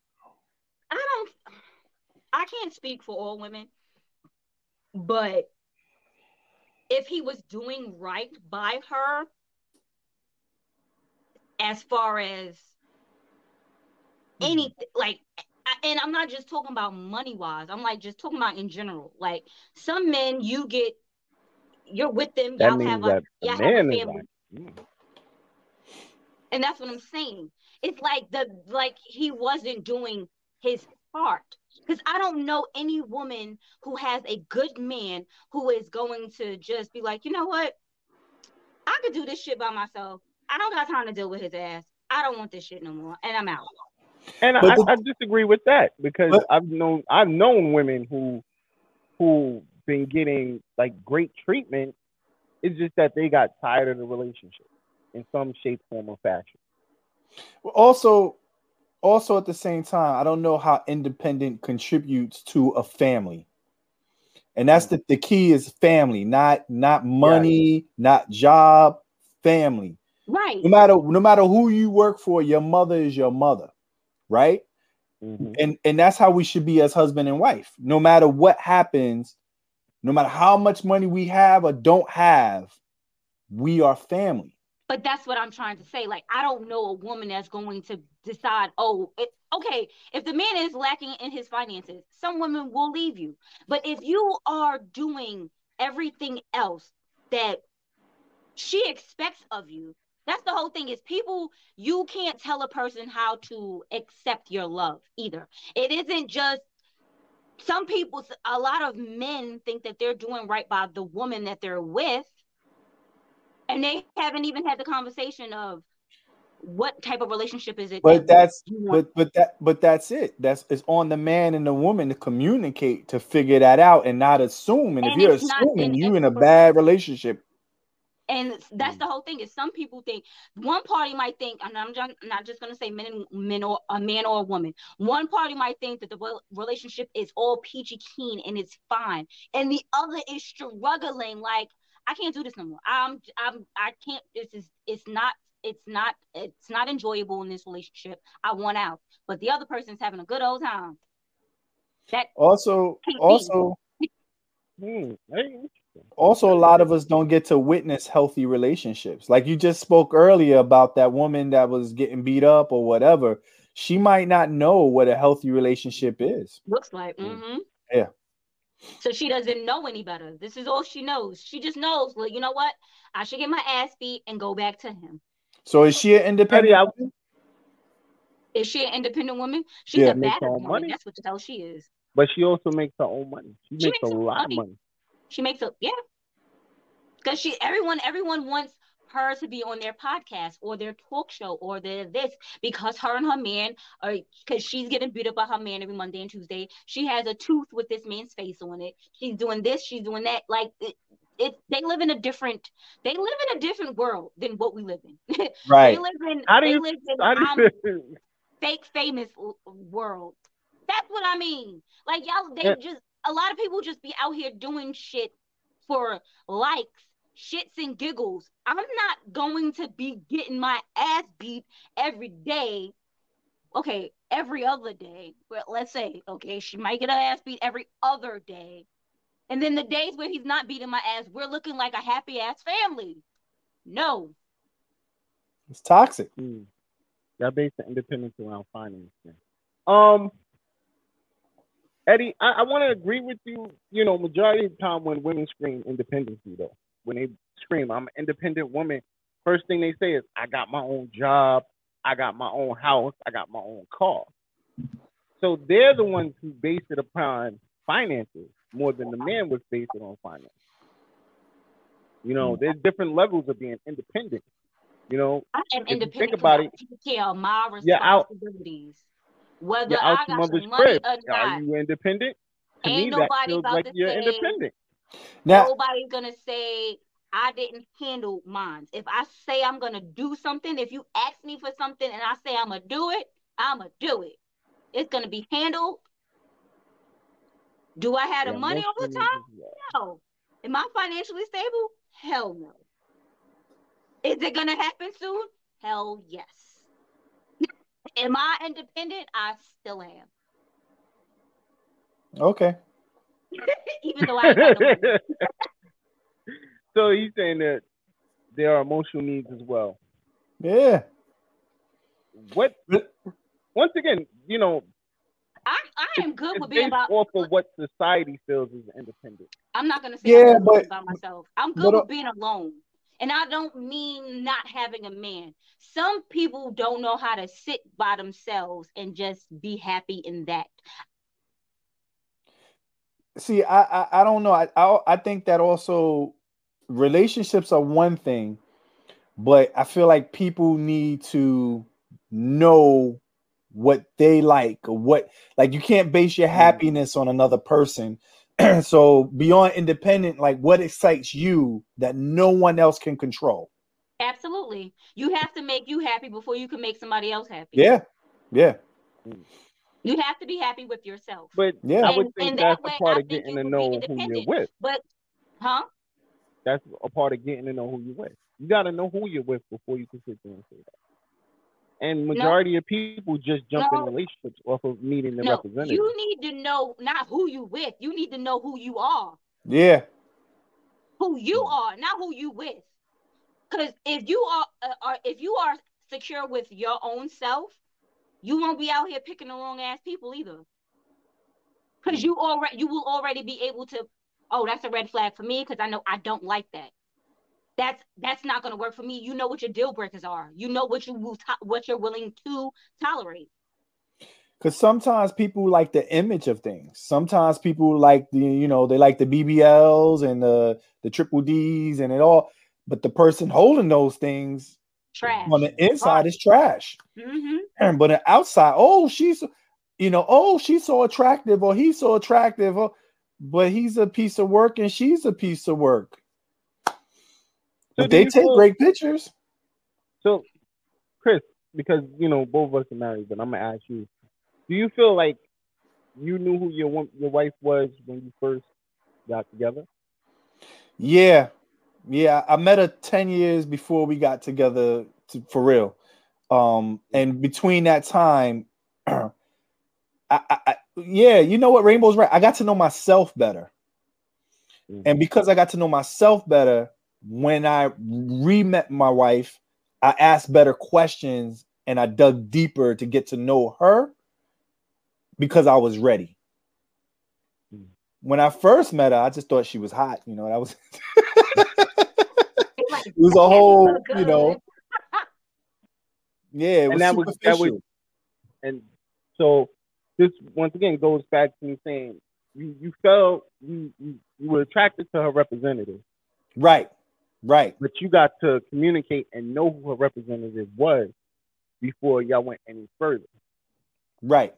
I don't I can't speak for all women, but if he was doing right by her as far as mm-hmm. anything like and I'm not just talking about money wise. I'm like just talking about in general. Like some men, you get, you're with them. That y'all have a, y'all have a family. Like, mm. And that's what I'm saying. It's like the like he wasn't doing his part because I don't know any woman who has a good man who is going to just be like, you know what, I could do this shit by myself. I don't got time to deal with his ass. I don't want this shit no more, and I'm out. And I, the, I, disagree with that because but, I've known I've known women who who been getting like great treatment. It's just that they got tired of the relationship in some shape, form, or fashion. Also, also at the same time, I don't know how independent contributes to a family. And that's the, the key is family, not not money, yes. not job, family. Right. No matter no matter who you work for, your mother is your mother, right? Mm-hmm. And and that's how we should be as husband and wife. No matter what happens, no matter how much money we have or don't have, we are family. But that's what I'm trying to say. Like, I don't know a woman that's going to decide, oh, it, okay, if the man is lacking in his finances, some women will leave you. But if you are doing everything else that she expects of you, that's the whole thing is people you can't tell a person how to accept your love either it isn't just some people a lot of men think that they're doing right by the woman that they're with and they haven't even had the conversation of what type of relationship is it but that that's but but that but that's it. That's it's on the man and the woman to communicate to figure that out and not assume. And, and if you're assuming you're in a bad relationship. And that's mm. the whole thing is some people think one party might think and i'm not just going to say men and men or a man or a woman. One party might think that the relationship is all peachy keen and it's fine. And the other is struggling like I can't do this no more. I'm I'm I can't this is it's not it's not it's not enjoyable in this relationship. I want out. But the other person's having a good old time. That also also hmm, also a lot of us don't get to witness healthy relationships. Like you just spoke earlier about that woman that was getting beat up or whatever. She might not know what a healthy relationship is. Looks like. Mm-hmm. Yeah. So she doesn't know any better. This is all she knows. She just knows, well, you know what? I should get my ass beat and go back to him. So is she an independent woman? Is she an independent woman? She's yeah, a bad woman. Money. That's what the hell she is. But she also makes her own money. She, she makes, makes, a lot money. of money. She makes a yeah. Because she everyone everyone wants her to be on their podcast or their talk show or their this because her and her man are because she's getting beat up by her man every Monday and Tuesday. She has a tooth with this man's face on it. She's doing this, she's doing that. Like it, it they live in a different they live in a different world than what we live in. Right. they live in how do you, live in how do um, you, fake famous world. That's what I mean. Like y'all they yeah. just a lot of people just be out here doing shit for likes, shits and giggles. I'm not going to be getting my ass beat every day. Okay, every other day. But let's say, okay, she might get her ass beat every other day. And then the days where he's not beating my ass, we're looking like a happy ass family. No. It's toxic. Mm. Y'all base the independence around finance. Um, Eddie, I, I want to agree with you. You know, majority of the time when women scream independency, though, when they scream, "I'm an independent woman," first thing they say is, "I got my own job, I got my own house, I got my own car." So they're the ones who base it upon finances more than the man was based it on finance. You know, there's different levels of being independent. You know, I am independent. think about it, I take care of my out- responsibilities. Whether I your got some money crib. or Are you independent? To Ain't me, that nobody feels about like to you're say- independent. Now, nobody's gonna say I didn't handle mine. If I say I'm gonna do something, if you ask me for something and I say I'm gonna do it, I'm gonna do it. It's gonna be handled. Do I have the Yeah, money all the time? uh, No. Am I financially stable? Hell no. Is it gonna happen soon? Hell yes. Am I independent? I still am. okay. Even though I ain't got no money. so he's saying that there are emotional needs as well. Yeah. What? Once again, you know, I, I am good with being based about off of what society feels is independent. I'm not gonna say Yeah, I'm good but- by myself. I'm good uh, with being alone. And I don't mean not having a man. Some people don't know how to sit by themselves and just be happy in that. See, I, I I don't know. I, I I think that also relationships are one thing, but I feel like people need to know what they like or what like you can't base your mm. happiness on another person. so beyond independent, like what excites you that no one else can control. Absolutely. You have to make you happy before you can make somebody else happy. Yeah. Yeah. Mm. You have to be happy with yourself. But Yeah. I would And- think and that that's a part I of getting to know who you're with. But huh? That's a part of getting to know who you're with. You got to know who you're with before you can sit there and say that. And majority of people just jump No. in relationships off of meeting the No, representative. you need to know not who you with. You need to know who you are. Yeah. who you are, not who you with. Because if you are, uh, are, if you are secure with your own self, you won't be out here picking the wrong ass people either. Because hmm. you already, you will already be able to. Oh, that's a red flag for me because I know I don't like that. That's that's not gonna work for me. You know what your deal breakers are. You know what you will to- what you're willing to tolerate. Because sometimes people like the image of things. Sometimes people like the, you know, they like the BBLs and the the triple Ds and it all. But the person holding those things Trash. on the inside is trash. hmm And but the outside, oh, she's, you know, oh, she's so attractive, or he's so attractive, or, but he's a piece of work and she's a piece of work. So But do they take feel- great pictures. So, Chris, because you know both of us are married, but I'm gonna ask you: Do you feel like you knew who your your wife was when you first got together? Yeah, yeah. I met her ten years before we got together to, for real. Um, and between that time, I, I, I, yeah, you know what? Rainbow's right. I got to know myself better, Mhm. and because I got to know myself better, when I re-met my wife, I asked better questions and I dug deeper to get to know her because I was ready. Mhm. When I first met her, I just thought she was hot. You know, that was. Like, it was a whole, look you know, yeah, it was and that was that was, and so this once again goes back to me saying you you felt you you, you were attracted to her representative, right, right, but you got to communicate and know who her representative was before y'all went any further. right.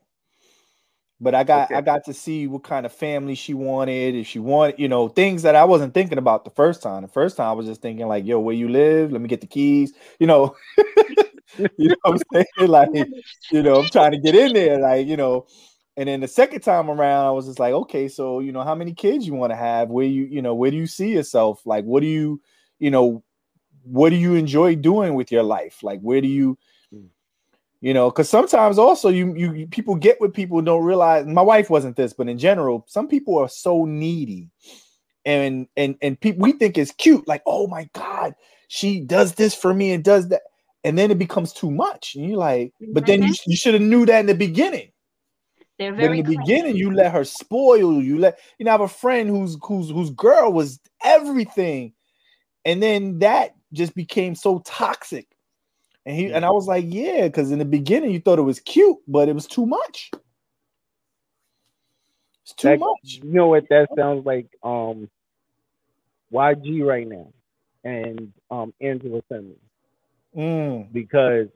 But I got Okay. I got to see what kind of family she wanted, if she wanted, you know, things that I wasn't thinking about the first time. The first time I was just thinking like, yo, where you live? Let me get the keys, you know. you know what I'm saying? Like, you know, I'm trying to get in there, like, you know. And then the second time around, I was just like, okay, so you know, how many kids you want to have? Where you, you know, where do you see yourself? Like, what do you, you know, what do you enjoy doing with your life? Like, where do you. You know, because sometimes also you, you people get with people don't realize. My wife wasn't this, but in general, some people are so needy, and and and people we think it's cute. Like, oh my god, she does this for me and does that, and then it becomes too much. And you're like, but then you, mm-hmm. you should have knew that in the beginning. They're very but in the beginning, you let her spoil you. Let you know, I have a friend whose whose whose girl was everything, and then that just became so toxic. And he and I was like, yeah, because in the beginning you thought it was cute, but it was too much. It's too that, much. You know what that sounds like? Um, YG right now, and um Angela Simmons. Mm. Because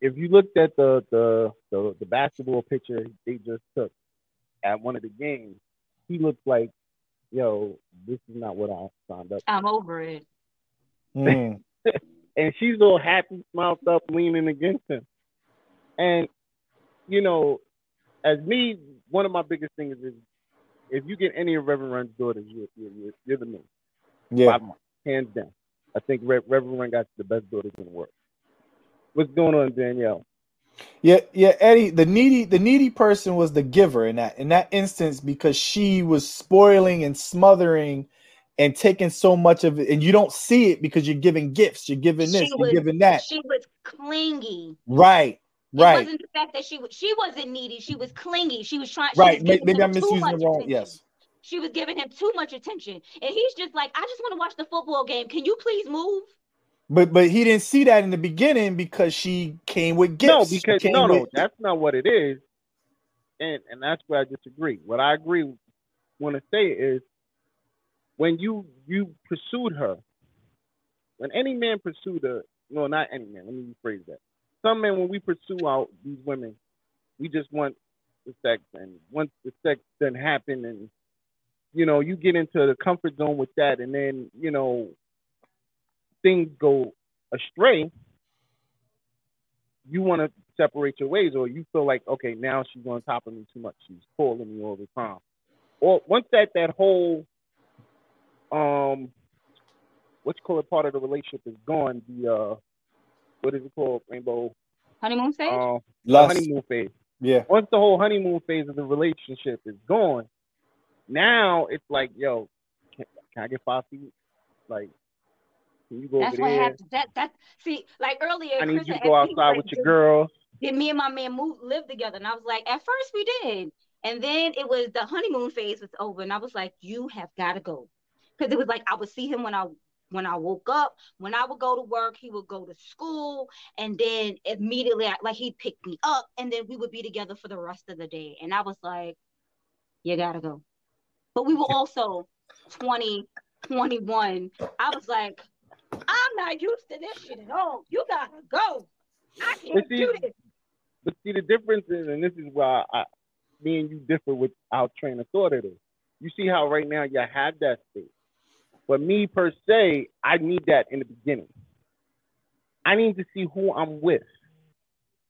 if you looked at the, the the the basketball picture they just took at one of the games, he looked like, yo, this is not what I signed up. For. I'm over it. Mm. and she's all happy, smiled up, leaning against him. And you know, as me, one of my biggest things is if you get any of Reverend Run's daughters, you're, you're, you're the man. Yeah. Hands down. I think Reverend Run got the best daughters in the world. What's going on, Danielle? Yeah, yeah, Eddie. The needy, the needy person was the giver in that in that instance because she was spoiling and smothering and taking so much of it, and you don't see it because you're giving gifts, you're giving this, was, you're giving that. She was clingy. Right. Right. It wasn't the fact that she was she wasn't needy. She was clingy. She was trying. Right. Was maybe I'm misusing the wrong. Yes. She was giving him too much attention, and he's just like, I just want to watch the football game. Can you please move? But but he didn't see that in the beginning because she came with gifts. No, because no, no, that's not what it is. And and that's where I disagree. What I agree want to say is when you you pursued her, when any man pursued her, no, not any man. Let me rephrase that. Some men, when we pursue out these women, we just want the sex, and once the sex doesn't happen, and you know, you get into the comfort zone with that, and then you know, things go astray, you want to separate your ways, or you feel like, okay, now she's on top of me too much. She's calling me all the time. Or once that that whole um what's called part of the relationship is gone, the uh what is it called? Rainbow honeymoon phase? Uh, honeymoon phase. Yeah. Once the whole honeymoon phase of the relationship is gone, now it's like, yo, can, can I get five feet? Like, can you go That's over what there? happens. That that see, like earlier, I need Chris you to go outside like, with your girl. Did me and my man move live together? And I was like, at first we did. And then it was the honeymoon phase was over. And I was like, you have got to go. Because it was like I would see him when I when I woke up, when I would go to work, he would go to school, and then immediately, like he'd pick me up, and then we would be together for the rest of the day. And I was like, "You gotta go," but we were also 20, 21. I was like, I'm not used to this shit at all. You gotta go. I can't see, do this. But see, the difference is, and this is why I, me and you differ with our train of thought it is. You see how right now you have that state. But me per se, I need that in the beginning. I need to see who I'm with.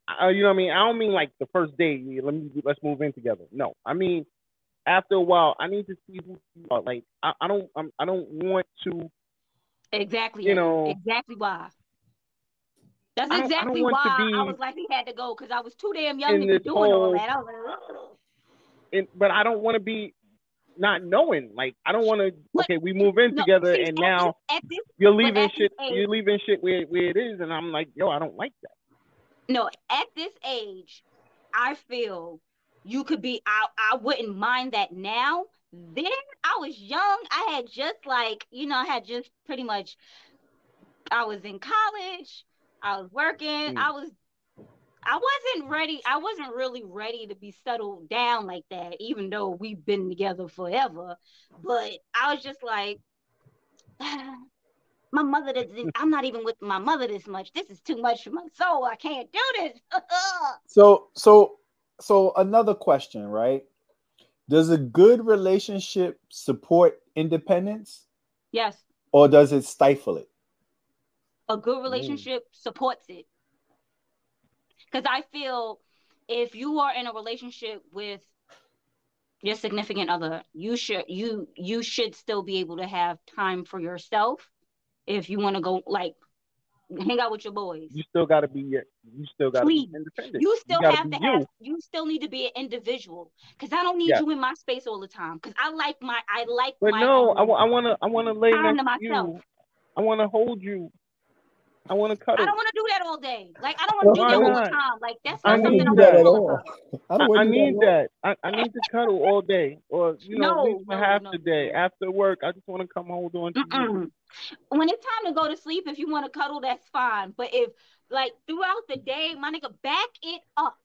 Uh, you know what I mean? I don't mean like the first day. Let me let's move in together. No, I mean after a while, I need to see who you are. Like I, I don't I'm, I don't want to Exactly. You know, exactly why. That's exactly I why I was like he had to go because I was too damn young to be doing whole, all that. I was like, and, but I don't want to be not knowing. Like I don't want to. Okay, we move in no, together, and now this, this, you're leaving shit. You're leaving shit where where it is, and I'm like, yo, I don't like that. No, at this age, I feel you could be. I I wouldn't mind that now then I was young. I had just like, you know, I had just pretty much I was in college, I was working, mm. I was I wasn't ready. I wasn't really ready to be settled down like that, even though we've been together forever. But I was just like, my mother doesn't, I'm not even with my mother this much. This is too much for my soul. I can't do this. so, so, so another question, right? Does a good relationship support independence? Yes. Or does it stifle it? A good relationship mm. supports it. Because I feel if you are in a relationship with your significant other, you should you you should still be able to have time for yourself if you want to go like hang out with your boys. You still got to be you still got to be independent. You still you have to you. have you still need to be an individual because I don't need yeah. you in my space all the time because I like my I like but my no I, I want to I want to lay next to you. I want to hold you I want to cut. I don't want to do that all day. Like I don't want to do that all the time. Like that's not I something I'm that at all. I, I, I need that. I, I need to cuddle all day, or you know, no, at least for no, half no. the day. After work, I just want to come hold on to you. When it's time to go to sleep, if you want to cuddle, that's fine. But if like throughout the day, my nigga, back it up.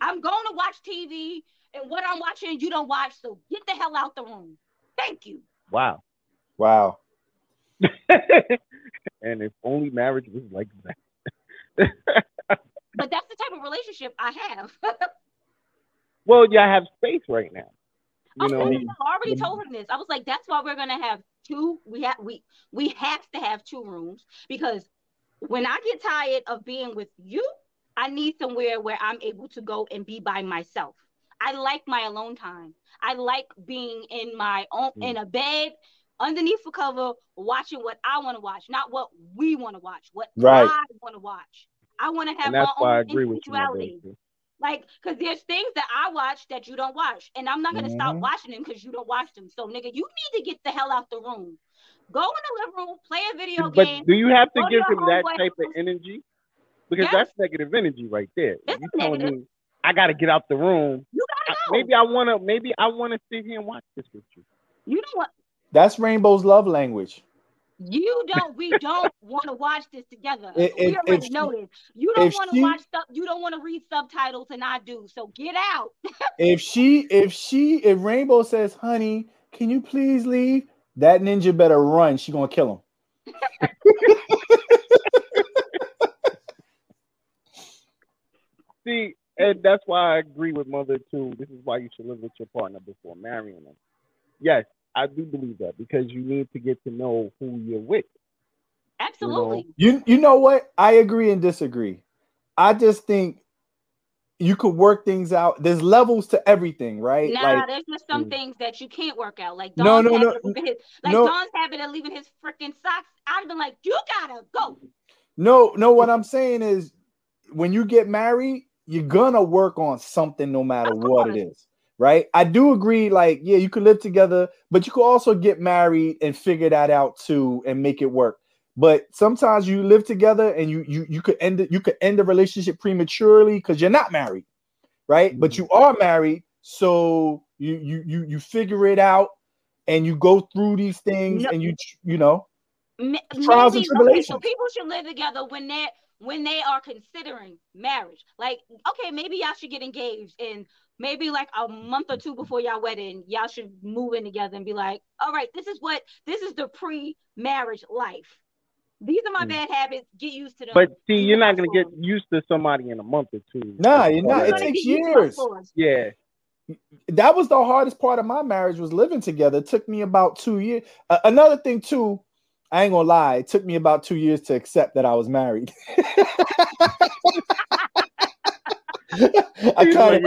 I'm going to watch TV, and what I'm watching, you don't watch. So get the hell out the room. Thank you. Wow. Wow. and if only marriage was like that. but that's the type of relationship I have. well, yeah, I have space right now. You know, I already told him this. I was like, that's why we're gonna have two. We have we we have to have two rooms because when I get tired of being with you, I need somewhere where I'm able to go and be by myself. I like my alone time. I like being in my own mm. in a bed underneath the cover watching what I want to watch, not what we want to watch, what right. I want to watch. I want to have my own individuality. Like, because there's things that I watch that you don't watch, and I'm not gonna mm-hmm. stop watching them because you don't watch them. So, nigga, you need to get the hell out the room. Go in the living room, play a video but game. do you have to give him that type of energy? Because yes. that's negative energy right there. It's you telling negative. me I gotta get out the room. You gotta go. Maybe I wanna. Maybe I wanna sit here and watch this with you. You know what? That's Rainbow's love language. You don't. We don't want to watch this together. It, we already know this. You don't want to watch stuff. You don't want to read subtitles, and I do. So get out. if she, if she, if Rainbow says, "Honey, can you please leave?" That ninja better run. She gonna kill him. See, and that's why I agree with Mother too. This is why you should live with your partner before marrying them. Yes, I do believe that because you need to get to know who you're with. Absolutely. You know? you, you know what? I agree and disagree. I just think you could work things out. There's levels to everything, right? Nah, like, there's just some mm. things that you can't work out. Like Don's no, no, no, his, like no. Don's habit of leaving his freaking socks. I'd have been like, you gotta go. No, no. What I'm saying is, when you get married, you're gonna work on something, no matter what it is right? I do agree, like, yeah, you could live together, but you could also get married and figure that out too and make it work. But sometimes you live together and you you you could end it, you could end the relationship prematurely because you're not married, right? Mm-hmm. But you are married, so you you you you figure it out and you go through these things no. and you you know trials and tribulations. Okay, so people should live together when they're when they are considering marriage. Like, okay, maybe y'all should get engaged and maybe like a month or two before y'all wedding, y'all should move in together and be like, all right, this is what this is the pre-marriage life. These are my mm. bad habits. Get used to them. But see, you're not gonna get used to somebody in a month or two. Nah, you're not. It takes years. Yeah. That was the hardest part of my marriage was living together. It took me about two years. Uh, another thing too, I ain't gonna lie, it took me about two years to accept that I was married. I kind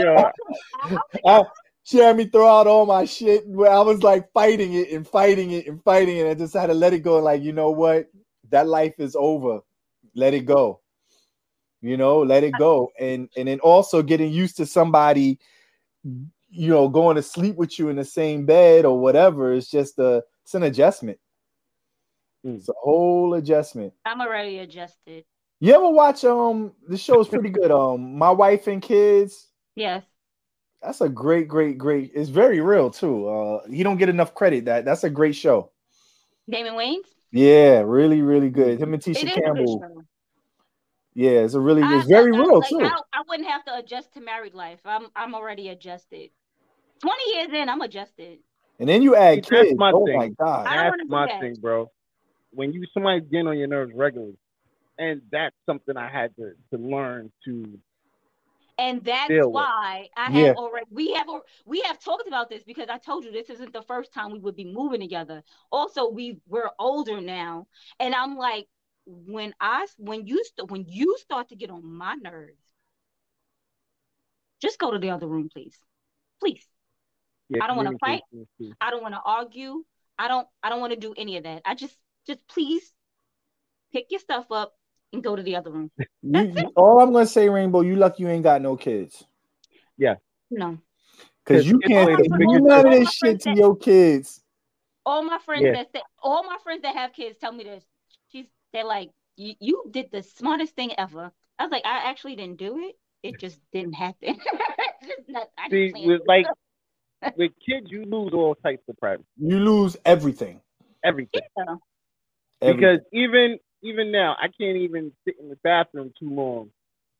of, she had me throw out all my shit where I was like fighting it and fighting it and fighting it. I just had to let it go. Like, you know what? That life is over. Let it go. You know, let it go. And and then also getting used to somebody, you know, going to sleep with you in the same bed or whatever. It's just a it's an adjustment. Hmm. It's a whole adjustment. I'm already adjusted. You ever watch um the show is pretty good. Um My Wife and Kids. Yes. That's a great, great, great. It's very real too. Uh he don't get enough credit. That that's a great show. Damon Wayans? Yeah, really, really good. Him and Tisha Campbell. Yeah, it's a really it's very I, real like, too. I, I, wouldn't have to adjust to married life. I'm I'm already adjusted. 20 years in, I'm adjusted. And then you add kids. my oh thing. my god. That's my that. thing, bro. When you somebody getting on your nerves regularly, and that's something I had to to learn to. And that's why I yeah. have already we have we have talked about this because I told you this isn't the first time we would be moving together. Also, we we're older now, and I'm like, when I when you st- when you start to get on my nerves, just go to the other room, please, please. Yeah, I don't want to fight. communication is key. I don't want to argue. I don't I don't want to do any of that. I just just please pick your stuff up and go to the other room. You- all I'm gonna say, Rainbow, you lucky you ain't got no kids. Yeah. No. Cause you can't always do the biggest none of this shit to your kids. All my friends Yeah. that say, all my friends that have kids tell me this. She's they're like, you, you did the smartest thing ever. I was like, I actually didn't do it. It just didn't happen. Just not- I See, with like with kids, you lose all types of privacy, You lose everything. everything. Yeah. Everything. Because even even now, I can't even sit in the bathroom too long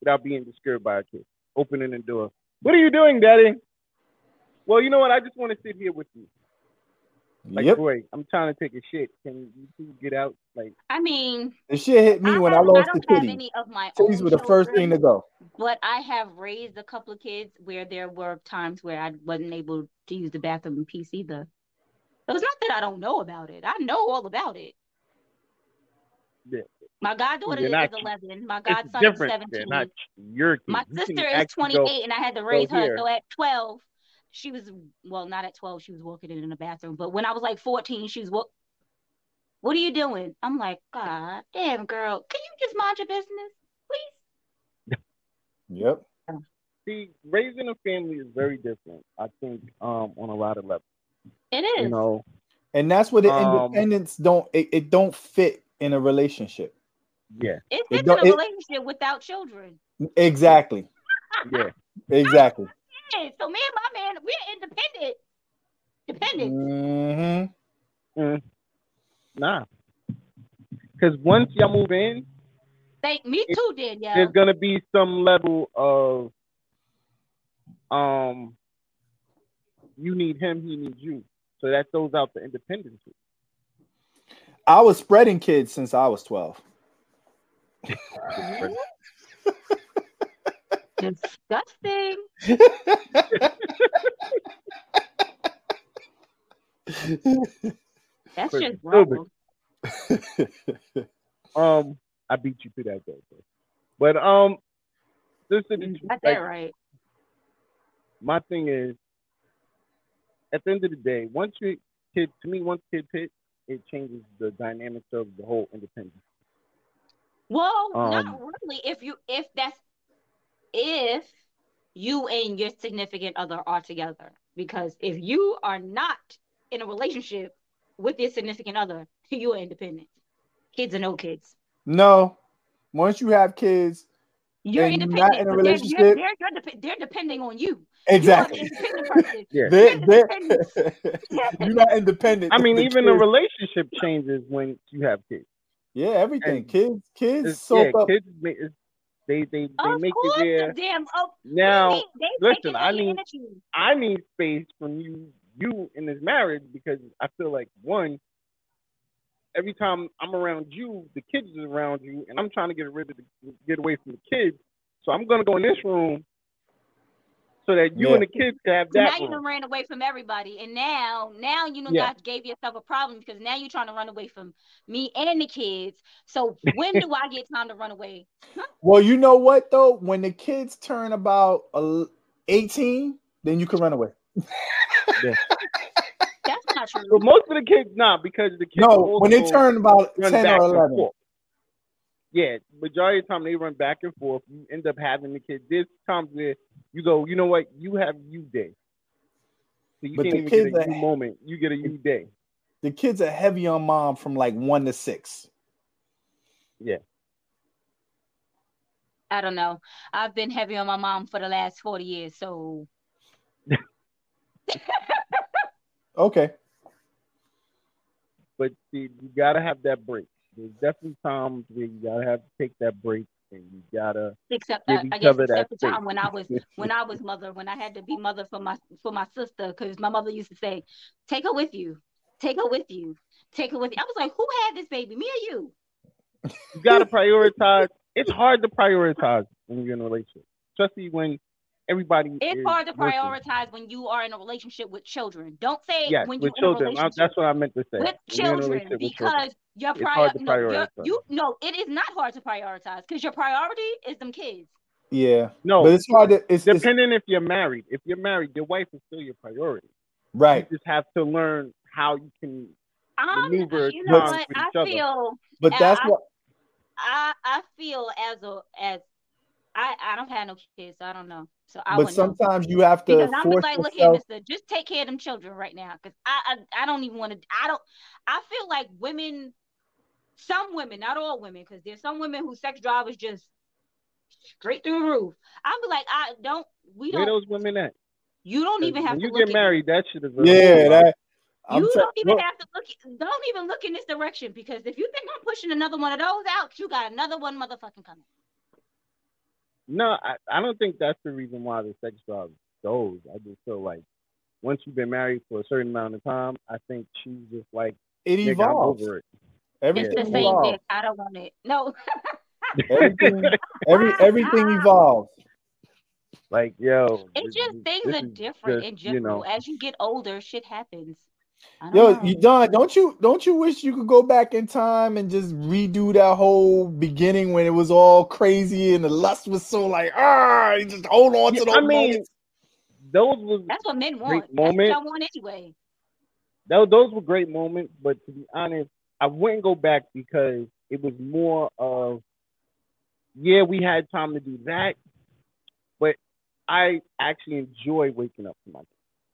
without being disturbed by a kid opening the door. What are you doing, Daddy? Well, you know what? I just want to sit here with you. Like, yep, boy, I'm trying to take a shit. Can you please get out? Like, I mean, the shit hit me I, when have, I lost I the don't have kitty. any of my Titties own were the first thing to go. but I have raised a couple of kids where there were times where I wasn't able to use the bathroom in peace either. So it's not that I don't know about it. I know all about it. Yeah. My goddaughter is not- 11. My godson is 17. They're not your kids. My You sister is 28 go- and I had to raise her. here. So at 12, she was, well, not at 12, she was walking in, in the bathroom. But when I was like 14, she was, what, what are you doing? I'm like, God damn, girl, can you just mind your business, please? Yep. See, raising a family is very different. I think um, on a lot of levels. It is. You know, And that's what the Um, independence don't it, it don't fit in a relationship. yeah, It's it in a it- relationship without children. Exactly. yeah. Exactly. So me and my man, we're independent. Dependent. hmm Mm. Nah. Because once y'all move in, Thank me it- too, Danielle. there's gonna be some level of um you need him, he needs you. So that throws out the independence. I was spreading kids since I was 12. Disgusting. That's Pretty just wrong. Um, I beat you to that though. bro. But um, this is Got like, that right. my thing is, at the end of the day, once you kid to me, once kids hit, it changes the dynamics of the whole independence. Well, not Um, really. If you if that's if you and your significant other are together. Because if you are not in a relationship with your significant other, you are independent. Kids or no kids. No. Once you have kids, You're And you're independent. not in a but they're- relationship? They're, they're, you're they're depending on you. Exactly. You are the independent person. Yeah. They're, they're, you're not independent. I mean, The even the relationship changes when you have kids. Yeah, everything. and Kids, kids It's, soak yeah, up. kids ma- they they they Of make course, it where the damn. Oh, now they, they listen, I away need- energy. I need space from you you in this marriage because I feel like one every time I'm around you, the kids is around you, and I'm trying to get rid of the, get away from the kids. So I'm gonna go in this room so that you Yeah. and the kids can have So now that you done ran away from everybody, and now, now you know Yeah. God gave yourself a problem because now you're trying to run away from me and the kids. So when do I get time to run away? Well, you know what though? When the kids turn about uh, 18, then you can run away. That's not true. But most of the kids not because the kids No, when they turn about 10 or 11. Yeah, majority of the time they run back and forth. You end up having the kids. There's times where you go, you know what? You have you day. So you But can't the even kids get a are- you moment. You get a you day. The kids are heavy on mom from like one to six. Yeah. I don't know. I've been heavy on my mom for the last 40 years, so Okay. But see, you gotta have that break. There's definitely times where you gotta have to take that break, and you gotta. except Give uh, I guess that except the time when I was when I was mother, when I had to be mother for my for my sister, because my mother used to say, "Take her with you, take her with you, take her with you." I was like, "Who had this baby, me or you?" You gotta prioritize. It's hard to prioritize when you're in a relationship, especially when everybody. It's is hard to working. prioritize when you are in a relationship with children. Don't say Yes, when you're in a children. I- That's what I meant to say. with When you're in a children relationship with children. because your It's prior hard to no, your, you no, it is not hard to prioritize because your priority is them kids. Yeah. No, But it's hard to it's, it's depending if you're married. If you're married, your wife is still your priority. Right. You just have to learn how you can Um, maneuver you know what? with I each other. feel But that's I- what I I feel as a as I I don't have no kids, so I don't know. So I but wouldn't know. sometimes you have to Because I'm just like, look here. Mister, just take care of them children right now, because I, I I don't even want to. I don't. I feel like women, some women, not all women, because there's some women whose sex drive is just straight through the roof. I'm be like, I don't. We don't. those women at. You don't even have when to you look get at married, that shit is a Yeah, that I'm you tell- don't even look, have to look. Don't even look in this direction because if you think I'm pushing another one of those out, you got another one motherfucking coming. No, I, I don't think that's the reason why the sex drive goes. I just feel like once you've been married for a certain amount of time, I think she's just like, it evolves. over it. It's Everything the same evolves. thing. I don't want it. No. Everything, every everything evolves. Like, yo, It's just things this are is different just, in you general. know, As you get older, shit happens. I don't Yo, know. you Don, don't you don't you wish you could go back in time and just redo that whole beginning when it was all crazy and the lust was so like ah, you just hold on to Yeah, those I mean, moments. those was That's what men Great want. That's moment. what y'all want anyway. those, those were great moments, but to be honest, I wouldn't go back because it was more of, yeah, we had time to do that, but I actually enjoy waking up to my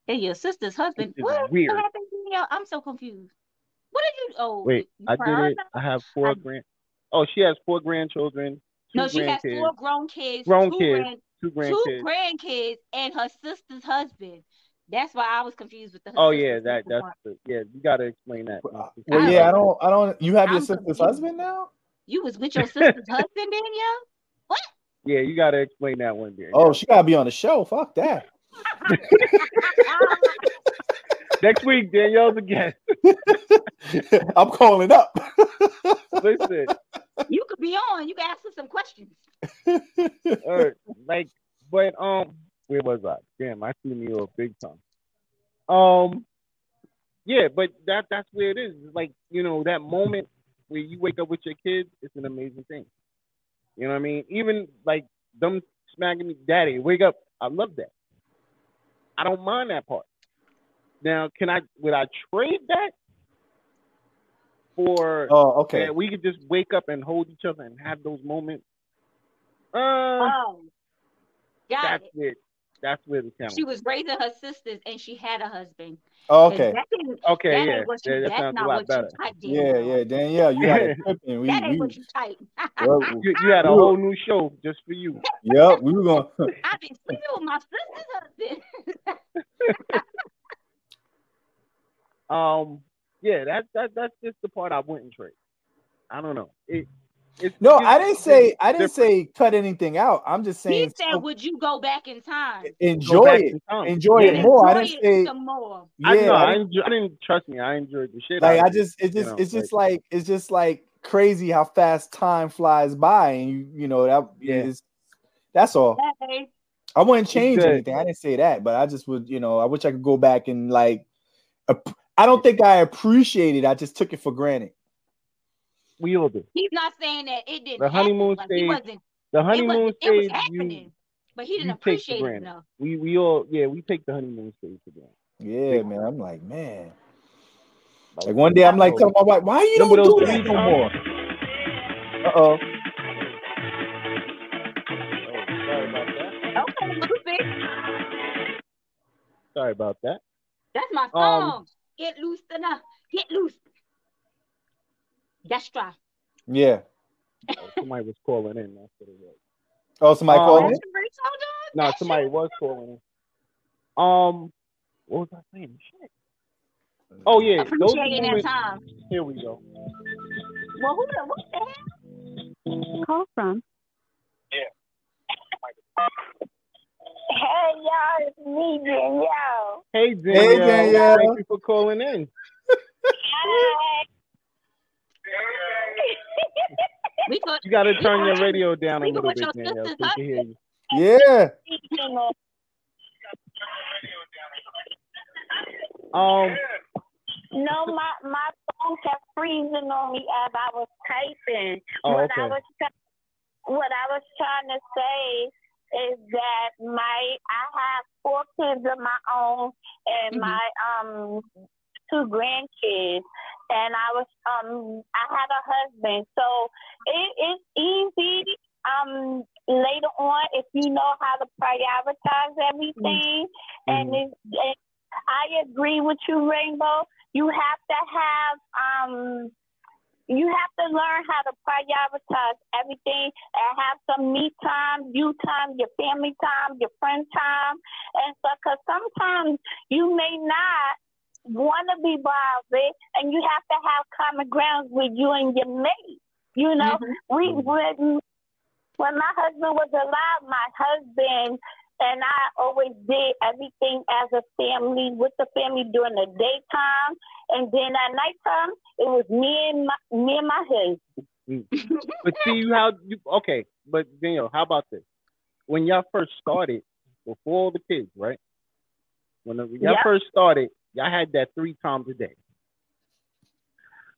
Hey, your sister's husband. What weird. happened to you? I'm so confused. What did you? Oh, Wait, you I proud? did it. I have four I- grand. Oh, she has four grandchildren. No, she has four grown kids, Grown two, kids, grand, two two grandkids. grandkids, and her sister's husband. That's why I was confused with the. Oh yeah, that that's part. the, yeah. You got to explain that. Well, I yeah, I don't- don't, I don't. You have your I'm sister's confused. husband now? You was with your sister's husband, Danielle? What? Yeah, you got to explain that one there. Oh, she gotta be on the show. Fuck that. Next week, Danielle's again. I'm calling up. Listen, you could be on. You can ask her some questions. uh, like, but um, where was I? Damn, I threw me off big time. Um, yeah, but that that's where it is. It's like you know that moment where you wake up with your kids, it's an amazing thing. You know what I mean? Even like them smacking me, daddy, wake up. I love that. I don't mind that part. Now, can I? Would I trade that for? oh, okay. that we could just wake up and hold each other and have those moments. Uh, Oh, got that's it. it. That's where the challenge. She was raising her sisters, and she had a husband. Oh, 'Cause okay. That Okay, that yeah, ain't what you, yeah, that that's sounds a lot better. you type, Yeah, yeah, Danielle, you got it tripping. We, That ain't we, what you type. well, You, you had a whole new show just for you. yep, we were going. I've been sleeping with my sister's husband. Um, yeah, that's that that's just the part I wouldn't trade. I don't know. It, it's No, it's- I didn't say I didn't different. say cut anything out. I'm just saying. he said, so- "Would you go back in time? Enjoy it. time. Enjoy Yeah. it more. I didn't it say some more." Yeah. know. I I, didn't- enjoy, I didn't trust me. I enjoyed the shit. like out I of it, just it's you just know, it's just like- like it's just like crazy how fast time flies by and you you know that Yeah. is that's all. Hey, I wouldn't change anything. I didn't say that, but I just would, you know, I wish I could go back and like ap- I don't think I appreciate it. I just took it for granted. we all do. He's not saying that it didn't. The honeymoon happen. Like, stage, wasn't. The It honeymoon was, it was happening, you, but he didn't appreciate it enough. we we all yeah we take the honeymoon stage for granted. Yeah, Big man. I'm like, man. Like, Like one day I'm like telling my wife, why you don't those do that no more? Uh oh. Oh, sorry about that. Okay, Lucy, Sorry about that. that's my Um, song. Get loose enough. Get loose. That's right. Yeah. Oh, somebody was calling in. That's what it was. Oh, somebody Um, called in? the great song, dog. No, That somebody shit- was calling in. Um, what was I saying? Shit. Oh yeah, those that moments. time. Here we go. Well, who the what the hell? Call from Hey y'all, it's me, Danielle. Hey Danielle. Danielle. Thank you for calling in. Hi. We thought You got to turn your radio down a little bit, Danielle, so we can hear you. Yeah. Um, no, my my phone kept freezing on me as I was typing. Oh, what I okay. was what I was trying to say is that my I have four kids of my own, and Mhm. my um two grandkids, and I was um I had a husband, so it's easy. Um, later on, if you know how to prioritize everything, and, Mhm. it, and I agree with you, Rainbow. You have to have um you have to learn how to prioritize everything and have some me time, you time, your family time, your friend time, and stuff. Because sometimes you may not want to be bothered, and you have to have common grounds with you and your mate. You know, Mhm. we when when my husband was alive, my husband and I always did everything as a family with the family during the daytime, and then at nighttime it was me and my me and my husband. Mm. But see you how you okay, but Daniel, how about this? When y'all first started, before the kids, right? When the, y'all Yeah. first started, y'all had that three times a day.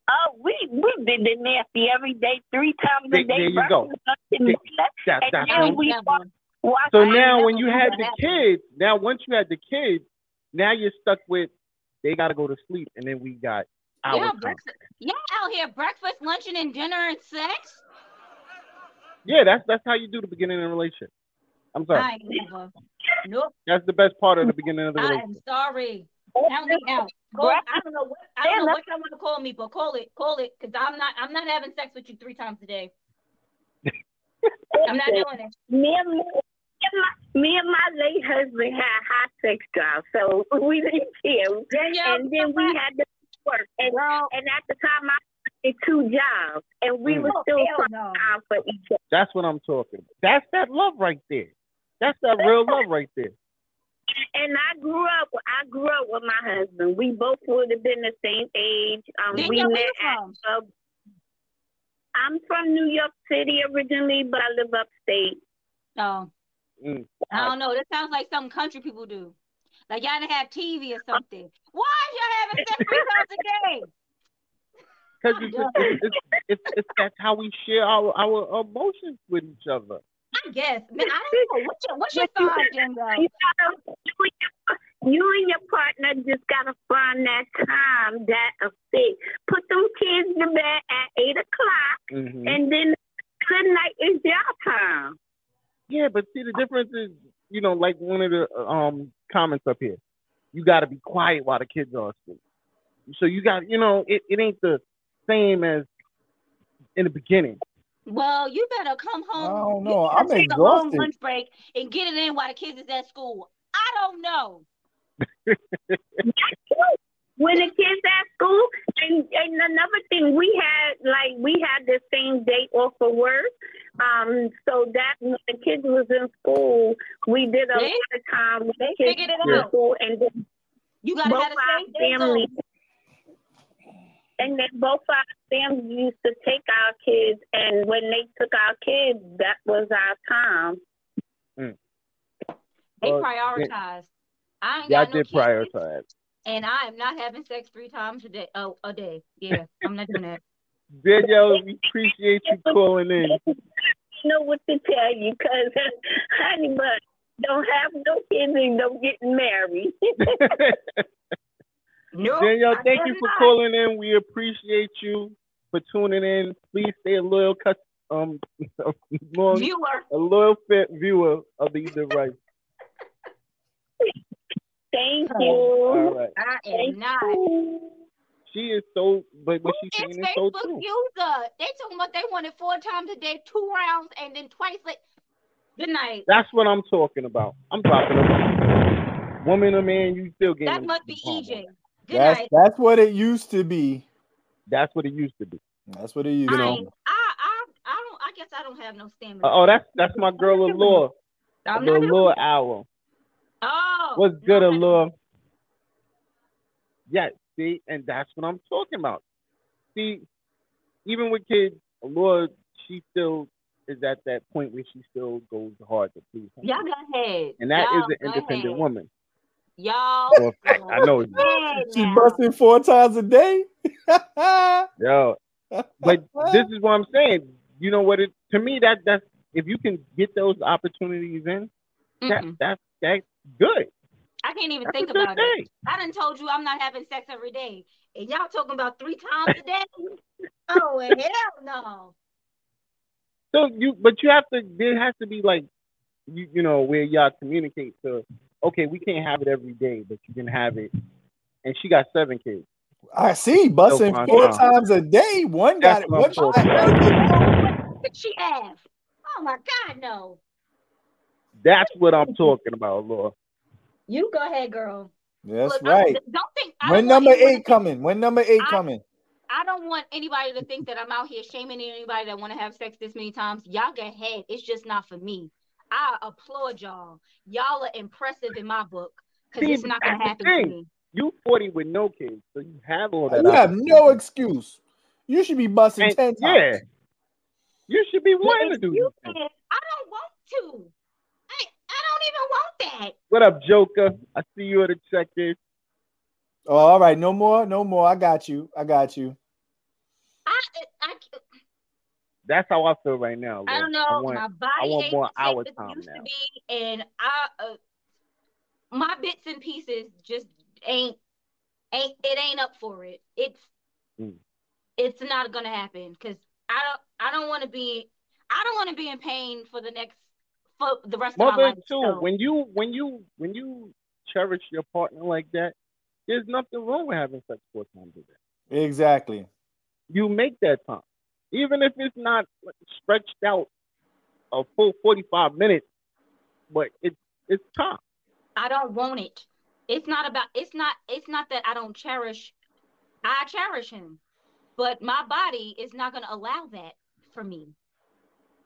Oh, we we did the nasty every day, three times a day. there you go. breakfast, and That, that's and what then I'm- we Never. watch so I now never when you had the kids, now once you had the kids, now you're stuck with they got to go to sleep, and then we got our Yeah, breakfast. Y'all out here breakfast, luncheon, and dinner and sex? Yeah, that's that's how you do the beginning of a relationship. I'm sorry, I never. Nope. that's the best part of the beginning of the relationship. I am sorry. Count me out. Call, I don't know what I don't know what y'all want to call me, but call it, call it, because I'm not I'm not having sex with you three times a day. I'm not doing it. Me and, me, and my, me and my late husband had high sex drive, so we didn't care. Danielle, and then we had to work, and girl, and at the time I had two jobs, and we Mm. were oh, still hell finding no. time for each other. That's what I'm talking. about. That's that love right there. That's that real love right there. And I grew up. I grew up with my husband. We both would have been the same age. Um, we where met you at. from? Uh, I'm from New York City originally, but I live upstate. No, Mm. I don't know. That sounds like something country people do. Like y'all didn't have TV or something. Why is y'all having sex three times a day? Because it's, it's, it's, it's, it's that's how we share our, our emotions with each other. I guess. Man, I don't know. What's your what's your sign, Danielle? You, you, and your, you and your partner just gotta find that time that a fit. Put them kids to bed at eight o'clock, hmm and then good night is your time. Yeah, but see, the difference is, you know, like one of the um comments up here, you got to be quiet while the kids are asleep. So you got, you know, it, it ain't the same as in the beginning. Well, you better come home. I don't know. I'm take a long lunch break and get it in while the kids is at school. I don't know. When the kids at school, and, and another thing, we had like we had the same day off for work. Um, so that when the kids was in school, we did a See? lot of time with the They kids figured it out. school, and then You gotta both have our same day families, and then both our families used to take our kids, and when they took our kids, that was our time. They Well, prioritize. I ain't Y'all got no did kids, prioritize. And I am not having sex three times a day. Oh, a day. Yeah, I'm not doing that. Danielle, we appreciate you calling in. know what to tell you because honey but don't have no kids and don't get married. No, Danielle, I thank you for not. calling in. We appreciate you for tuning in. Please stay a loyal, cus- um, long, Viewer, a loyal fit viewer of the Either Right. Thank you. All right. I Thank am not. She is so, but what she's saying is is so Facebook true. user? They talking about they wanted four times a day, two rounds, and then twice like good night. That's what I'm talking about. I'm dropping a woman or man, you still getting. That must be EJ. Good That's night. that's what it used to be. That's what it used to be. That's what it used I, to ain't, be. I, I, I don't. I guess I don't have no stamina. Uh, oh, that's that's my girl Allure. I'm The not doing- Allure hour. What's good, no, I'm Allure? Yeah, see, and that's what I'm talking about. See, even with kids, Allure, she still is at that point where she still goes hard to please him. Y'all go ahead. And that is Y'all an independent ahead. woman. Y'all. Well, I know it's She busting four times a day. Yo, but this is what I'm saying. You know what? It to me that that's if you can get those opportunities in, that that's that's good. I can't even That's think a good about it. thing. I done told you I'm not having sex every day, and y'all talking about three times a day. oh hell no! So you, but you have to. There has to be like, you, you know, where y'all communicate. So, okay, we can't have it every day, but you can have it. And she got seven kids. I see busting fine, four fine. times a day. One got That's it. what One I'm talking shot gotta get home. What did she have? Oh my God, no! That's what I'm talking about, Laura. You go ahead, girl. That's Look, I- right. don't think I When don't number eight coming? When number eight I- coming? I don't want anybody to think that I'm out here shaming anybody that want to have sex this many times. Y'all get head. It's just not for me. I applaud y'all. Y'all are impressive in my book because it's not gonna that's the happen to thing. me. You 40 with no kids, so you have all that. You have no excuse. You should be busting And- ten times. yeah. You should be wanting to do excuse these things. is, I don't want to. I I don't even want that. What up, Joker? I see you at the check-in. Oh, all right. No more. No more. I got you. I got you. I I, That's how I feel right now. I don't know. I want, my body want ain't more the hour it time used now. to be, and I uh, my bits and pieces just ain't ain't it ain't up for it. It's Mm. it's not gonna happen because I don't I don't want to be I don't want to be in pain for the next for the rest of my Mother life. too. so- When you when you when you cherish your partner like that, there's nothing wrong with having sex four times a day. Exactly. You make that time, even if it's not stretched out a full 45 minutes, but it's it's time. I don't want it. It's not about it's not it's not that I don't cherish I cherish him. But my body is not gonna allow that for me.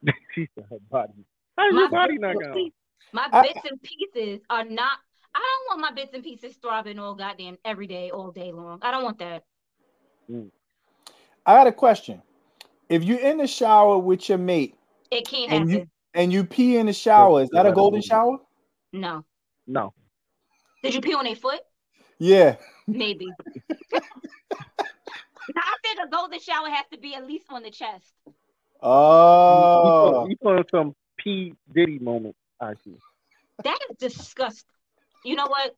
she said her body. How's My your body bits not and going? pieces- My I- bits and pieces are not I don't want my bits and pieces throbbing all goddamn every day, all day long. I don't want that. I got a question. If you're in the shower with your mate It can't And happen. you- and you pee in the shower, is that a golden shower? no. No. Did you pee on a foot? Yeah. Maybe. now, I think a golden shower has to be at least on the chest. Oh. You put some P Diddy moment. I see. That is disgusting. You know what?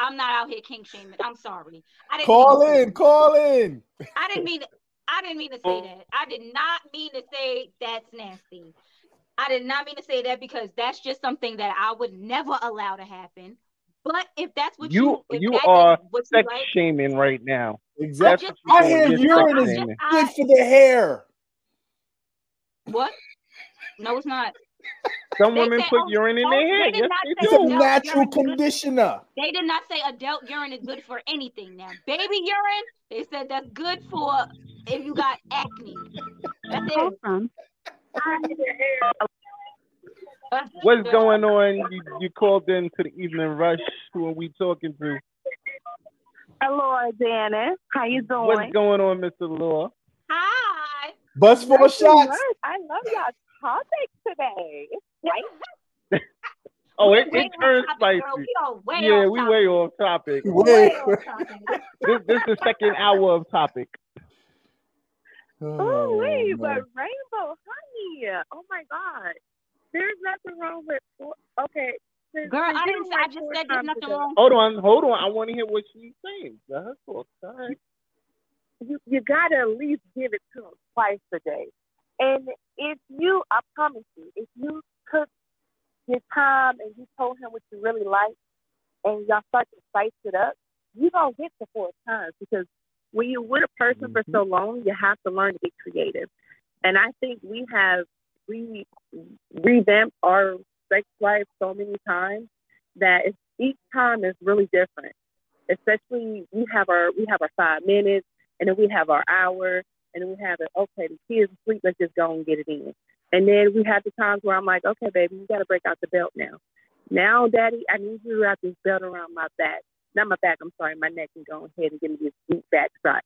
I'm not out here king shaming. I'm sorry. I didn't Call mean in. Call in. I didn't mean I didn't mean to say that. I did not mean to say that's nasty. I did not mean to say that because that's just something that I would never allow to happen. But if that's what you, You if you that is are what you sex like, shaming right now. Exactly. just- I That's hear you're urine is good for the hair. what? No, it's not. Some women say, put oh, urine in oh, their hair. Yes, not they say It's a natural urine good. conditioner. They did not say adult urine is good for anything. Now, baby urine, they said that's good for if you got acne. That's it. From. What's going on? You, you called in to the evening rush. Who are we talking to? Hello, Janet. How you doing? What's going on, Mr. Law? Hi. Bust four Nothing shots. much. I love y'all topic today. Right. Oh, it, it turns spicy. girl. We way yeah, we topic. way off topic. Way Wait. off topic. This, this is the second hour of topic. Oh, oh, wait, man. but rainbow honey. Oh my God. There's nothing wrong with. Okay. since- Girl, since I didn't. don't I just said there's nothing day, wrong. Hold on, hold on. I want to hear what she's saying. Let her talk. You, you gotta at least give it to them twice a day. And if you, I promise you, if you took your time and you told him what you really like, and y'all start to spice it up, you gonna get to four times because when you're with a person for so mm-hmm. long, you have to learn to be creative. And I think we have re revamped our sex life so many times that it's, each time is really different. Especially we have our we have our five minutes, and then we have our hour, and then we have it. Okay, the kids asleep. Let's just go and get it in. And then we have the times where I'm like, okay, baby, you got to break out the belt now. Now, daddy, I need you to wrap this belt around my back. Not my back, I'm sorry, my neck, and go ahead and give me this deep back shot.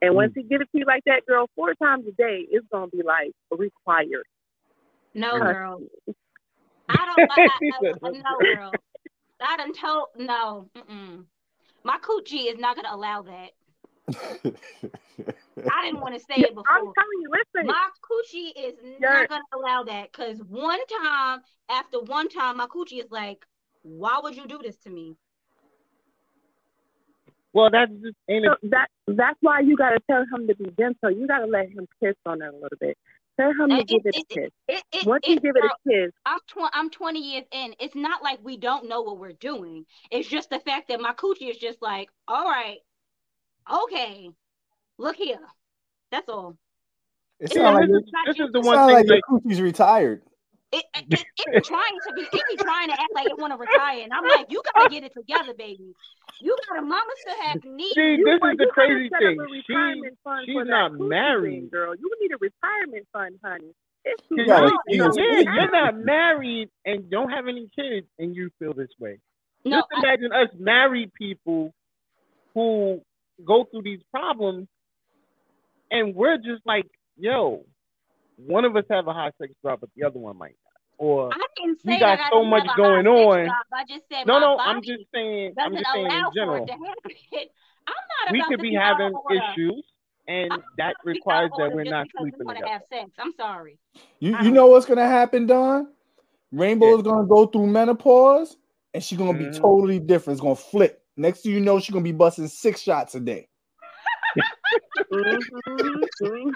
And once you give it to you like that, girl, four times a day, it's going to be like required. No, Mm. girl. I don't. I, She I, said I, no, girl. I done told. No. Mm-mm. My coochie is not gonna allow that. I didn't want to say it before. I'm telling you, listen. My coochie is You're- not gonna allow that because one time after one time, my coochie is like, "Why would you do this to me?" Well, that's just ain't So it. that that's why you gotta tell him to be gentle. You gotta let him kiss on it a little bit. Tell him to It- give it it- a kiss. It, it, Once you it- give it girl, a kiss, I'm tw- I'm 20 years in. It's not like we don't know what we're doing. It's just the fact that my coochie is just like, all right, okay, look here. That's all. It It's sounds not- like, this, is, this is the one thing like your like coochie's retired. It, it, it, it trying to be, it be trying to act like it want to retire, and I'm like, you gotta get it together, baby. You gotta, mama still have needs. see, you, this is the you gotta crazy thing. She retirement fund she's not married. thing, girl. You need a retirement fund, honey. It's You gotta late. feed yeah, us. you're not married and don't have any kids, and you feel this way. No, Just I, imagine us married people who go through these problems, and we're just like, yo, one of us have a high sex drive, but the other one might not. Or I didn't we say got that I so don't much going on. drive. I just said no, no, I'm just saying. I'm just saying in general. it to happen. I'm not We could be be having issues, and I'm that not be out requires that we're not because we sleeping together. have sex. I'm sorry. You you know what's gonna happen, Don? Rainbow is gonna go through menopause, and she's gonna Mhm. be totally different. It's gonna flip. Next thing you know, she's gonna be busting six shots a day. Mhm, mhm.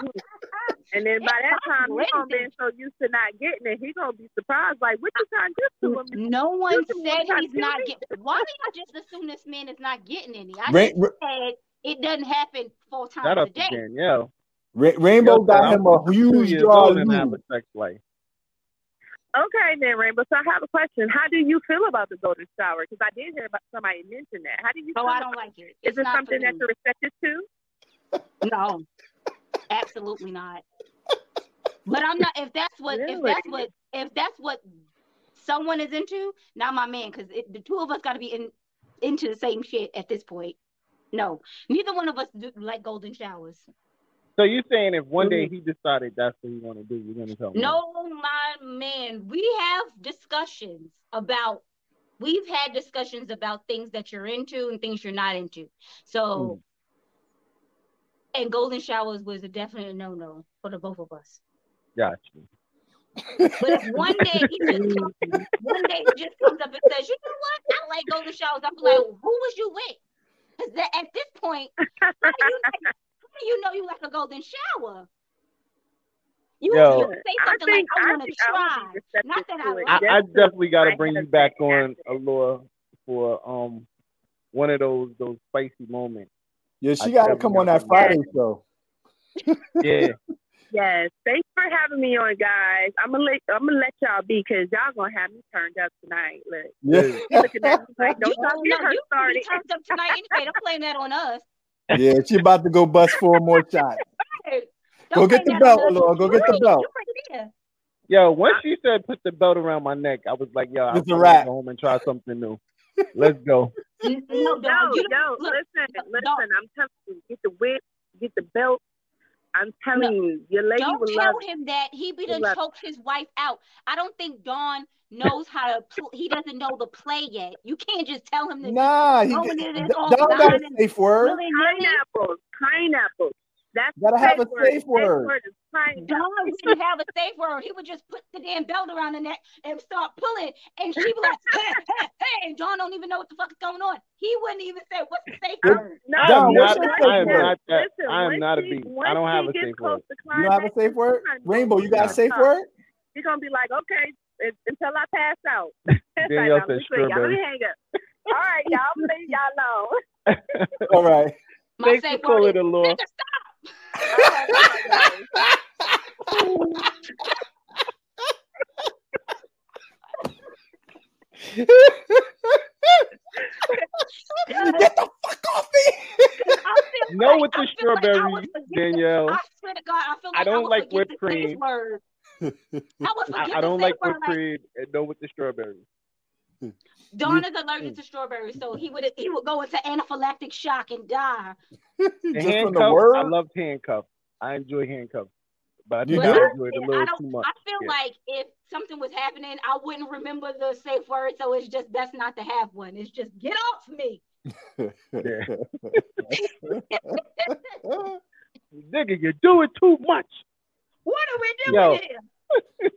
And then by that time, he's gonna be so used to not getting it, he's gonna be surprised. Like, what you trying to do to him? No one You said he's not me. getting. Why do y'all just assume this man is not getting any? I Ra- just Ra- said it doesn't happen four times Shut a day. again, yo. Rainbow Yo, got him a huge years jar old of and have a sex life. Okay, then Rainbow. So I have a question. How do you feel about the golden shower? Because I did hear about somebody mention that. How do you? Oh, feel I about don't like it. Is It's it something that you're receptive to? No, absolutely not. But I'm not. If that's what, if that's what, if that's what someone is into, not my man, because the two of us got to be in into the same shit at this point. No, neither one of us do like golden showers. So you're saying if one day mm-hmm. he decided that's what he want to do, you're gonna tell him? No, my man, we have discussions about. We've had discussions about things that you're into and things you're not into. So, mm. and golden showers was a definite no no for the both of us. Gotcha. But if one day he just comes, one day he just comes up and says, "You know what? I like golden showers," I'm like, "Who was you with?" Because at this point, how do you how do you know you like a golden shower? You, Yo. you say I something like, "I I want to try." would be receptive Not that I like I, I definitely got to bring you back on aspect. Allure for um one of those those spicy moments. Yeah, she got to come on that bring Friday show. Yeah, Yes, thanks for having me on, guys. I'm gonna let I'm gonna let y'all be because y'all gonna have me turned up tonight. Look, Yeah, you looking at me like, don't You y'all know, her you can be turned up tonight anyway. Don't blame that on us. Yeah, she about to go bust four more shots. Hey, Go get the belt, us. Lord. Go get the belt. yo. Once she said put the belt around my neck, I was like, yo, I'm gonna go home and try something new. Let's go. No, No, no, listen, listen. I'm telling you, get the whip, get the belt. I'm telling No, you, your lady don't will tell love him that he be He done choked his wife out. I don't think Dawn knows how to. Pl- he doesn't know the play yet. You can't just tell him to. Nah, he Going in and Don all got a safe word. pineapples. Pineapples. That's Gotta have a word. safe The word. word is pineapple. Dawn wouldn't have a safe word. He would just put the damn belt around the neck and start pulling, and she be like, "Hey, hey, hey!" And Dawn don't even know what the fuck is going on. He wouldn't even say what's the safe Good. word. No, I am not. I am word? not that. Listen, I am not a beast. I don't have a safe word. to You don't have a safe word? Rainbow, you got a safe stop. word? She's gonna be like, okay, until I pass out. Danielle Like, said I'm just Let me hang up. All right, y'all. I'm gonna leave y'all alone. All right. My Thanks for safe calling word the is, nigga, stop. Get the fuck off me! No like- with the feel like I strawberry, Danielle. I swear to God, I feel like I don't would like whipped cream. I I, I don't like whipped cream and no with the strawberry. Dawn is allergic to strawberries, so he would he would go into anaphylactic shock and die. The Just from the handcuffs, I love loved handcuffs. I enjoy handcuffs, but I You think do? I enjoyed it a little don't. too much. I feel Yeah. like if something was happening, I wouldn't remember the safe word, so it's just best not to have one. It's just get off me. Nigga, you're doing too much. What are we doing Yo, here?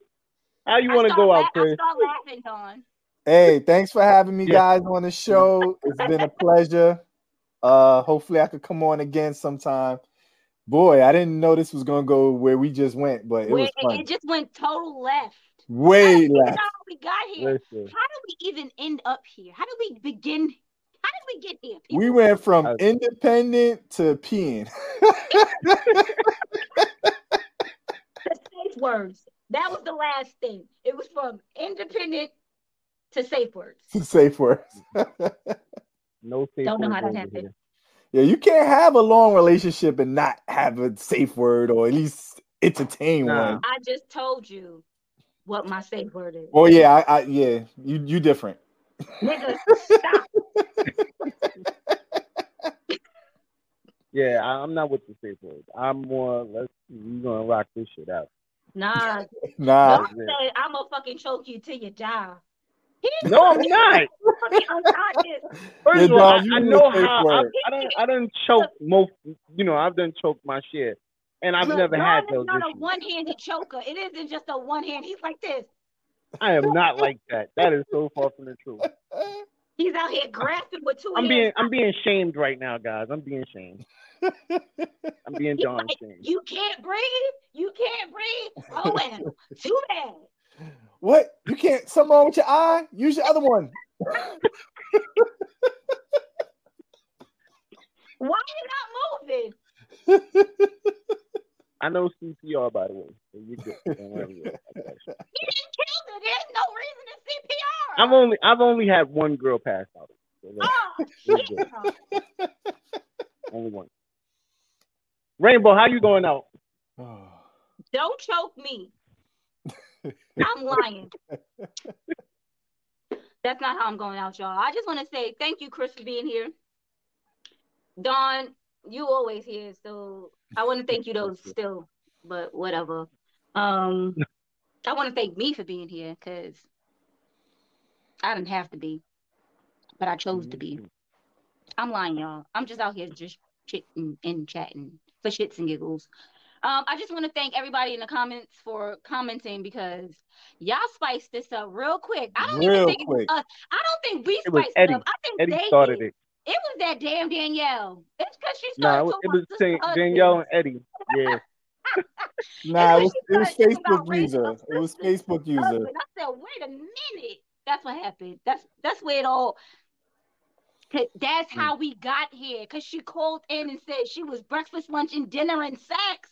How you want to start go la- out, I Chris? start laughing, Dawn. Hey, thanks for having me, Yeah. guys, on the show. It's been a pleasure. Uh, hopefully I could come on again sometime. Boy, I didn't know this was gonna go where we just went, but it Where was fun. it just went total left. Way did we, left. how we got here? Listen, How did we even end up here? How did we begin? How did we get here? People? We went from I- independent to peeing. safe words. That was the last thing. It was from independent to safe words. To Safe words. no safe Don't know how that happened. yeah, you can't have a long relationship and not have a safe word or at least entertain Nah. one. I just told you what my safe word is. Oh yeah, I, I yeah, you you different. Nigga, stop. Yeah, I, I'm not with the safe words. I'm more. Let's. We gonna rock this shit out. Nah, Nah, don't say I'm gonna fucking choke you till you die. He No, I'm not. fucking unconscious. First Yeah, of all, I, I know how. I. I don't. I don't choke most. You know, I've done choke my shit, and I've Look, never had John those is not a one-handed choker. It isn't just a one hand. He's like this. I am not like that. That is so far from the truth. He's out here grasping with two I'm hands. being. I'm being shamed right now, guys. I'm being shamed. I'm being He's John like, shamed. You can't breathe. You can't breathe. Oh well, too bad. What? You can't something wrong with your eye? Use your other one. Why you not moving? I know CPR by the way. So you're good. Don't worry about that. He didn't kill her. There's no reason to CPR. I've only. I've only had one girl pass out. So Oh, Very only one. Rainbow, how you going out? Don't choke me. I'm lying. That's not how I'm going out, y'all. I just want to say thank you, Chris, for being here. Dawn, you always here, so I want to thank you though still, but whatever. Um, I want to thank me for being here because I didn't have to be, but I chose to be. I'm lying, y'all. I'm just out here just chitting and chatting for shits and giggles. Um, I just want to thank everybody in the comments for commenting because y'all spiced this up real quick. I don't even Real think it was us. I don't think we It spiced it up. I think Eddie they started did. it. It was that damn Danielle. It's because she started it was, it was sister Dan- husbands. Danielle and Eddie. Yeah. Nah, it was, it was started talking about Facebook user. It was. Facebook user. I said, wait a minute. That's what happened. That's that's where it all. That's how we got here. Cause she called in and said she was breakfast, lunch, and dinner and sex.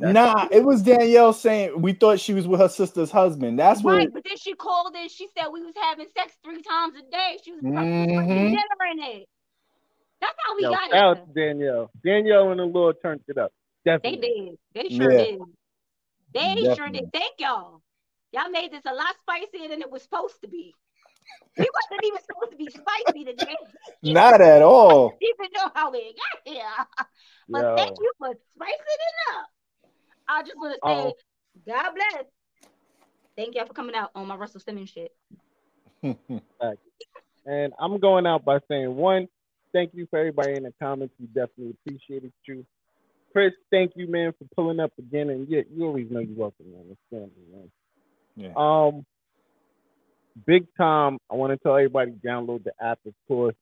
Nah, it was Danielle saying we thought she was with her sister's husband. That's what. Right, but then she called in. She said we was having sex three times a day. She was breakfast, lunch, and Mhm. dinner in it. That's how we Yo, got shout out here. to Danielle. Danielle and the Lord turned it up. They did. They sure Yeah. did. They sure did. Thank y'all. Y'all made this a lot spicier than it was supposed to be. We wasn't even supposed to be spicy today. Not at all. even know how we got here. But Yo. thank you for spicing it up. I just want to say, Oh. God bless. Thank y'all for coming out on my Russell Simmons shit. And I'm going out by saying one, thank you for everybody in the comments. We definitely appreciate it, you. Chris, thank you, man, for pulling up again. And yeah, you always know you're welcome, man. It's family, man. Yeah. Um, big time. I want to tell everybody download the app, of course.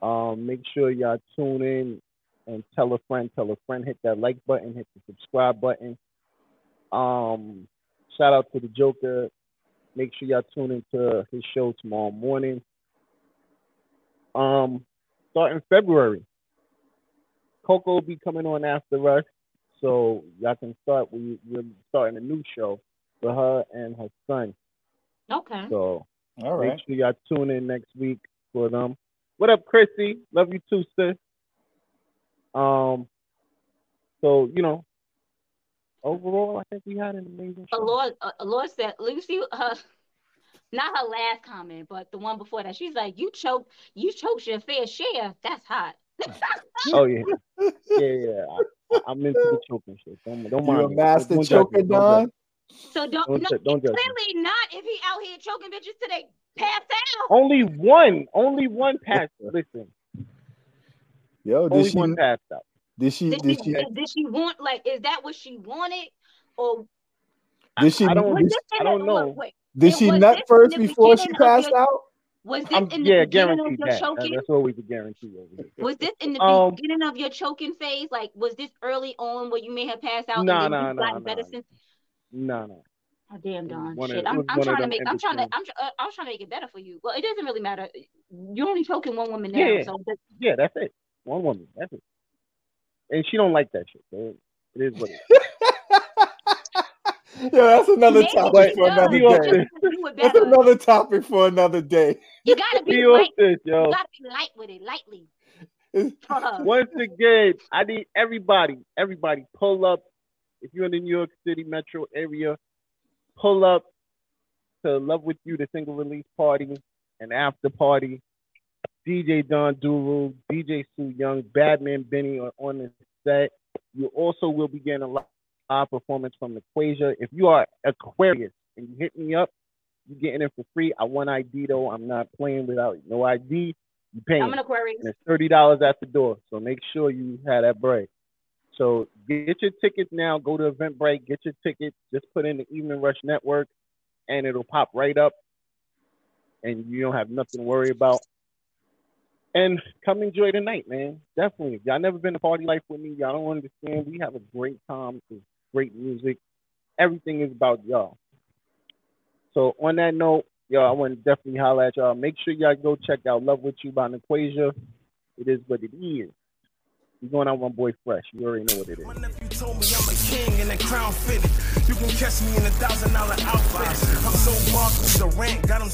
Um, make sure y'all tune in and tell a friend, tell a friend, hit that like button, hit the subscribe button. Um, shout out to the Joker. Make sure y'all tune into his show tomorrow morning. Um, starting February. Coco will be coming on after us, so y'all can start. We we're starting a new show for her and her son. Okay. So All make sure y'all tune in next week for them. What up, Chrissy? Love you too, sis. Um, so you know, overall, I think we had an amazing show. Lord, uh, Lord said, Lucy, her, not her last comment, but the one before that. She's like, you choke, you choked your fair share. That's hot. Oh yeah, yeah, yeah. I, I'm into the choking shit. Don't don't You mind. a master Don't judge choker, me. Don't Don? So don't, Don't no, ju- don't judge me. clearly not if he out here choking bitches today. pass out. Only one, only one pass. Listen, Yo, did only she? one passed out. Did she? Did Did she, she? did, did she want, like, is that what she wanted? Or Did she? I don't- Did, I don't know. wait, did it she nut first before she passed your- out? Was this I'm, in the yeah, beginning of your that. That- choking? That's always a guarantee over here. Was this in the Um, beginning of your choking phase? Like, was this early on where you may have passed out Nah, and then nah, nah, nah. No, no. Oh, damn, Don. one of- Shit, it I'm, I'm trying to make. I'm trying to. I'm. tr- Uh, I was trying to make it better for you. Well, it doesn't really matter. You're only choking one woman now, Yeah. so that, Yeah, that's it. One woman. That's it. And she don't like that shit. So it is what it is. Yeah, that's another maybe topic for another day. this. That's another topic for another day. You gotta be Be off light. this, You yo. gotta be light with it, lightly. Uh, Once again, I need everybody, everybody pull up. If you're in the New York City metro area, pull up to Love With You, the single release party, and after party. DJ Don Duru, DJ Sue Young, Badman Benny are on the set. You also will be getting a li- live performance from Naquasia. If you are Aquarius and you hit me up, you're getting it for free. I want ID though. I'm not playing without no ID. You paying I'm an Aquarius. and it's thirty dollars at the door. So make sure you have that break. So get your tickets now. Go to Eventbrite, get your tickets. Just put in the Evening Rush Network, and it'll pop right up, and you don't have nothing to worry about. And come enjoy the night, man. Definitely. Y'all never been to party life with me, y'all don't understand. We have a great time. It's great music. Everything is about y'all. So on that note, yo, I want to definitely holler at y'all. Make sure y'all go check out Love With You by Naquasia. It is what it is. You're going out with my boy Fresh. You already know what it is. My nephew told me I'm a king and a crown fitted. You can catch me in a thousand dollar outfit. I'm so marked, the rant got him.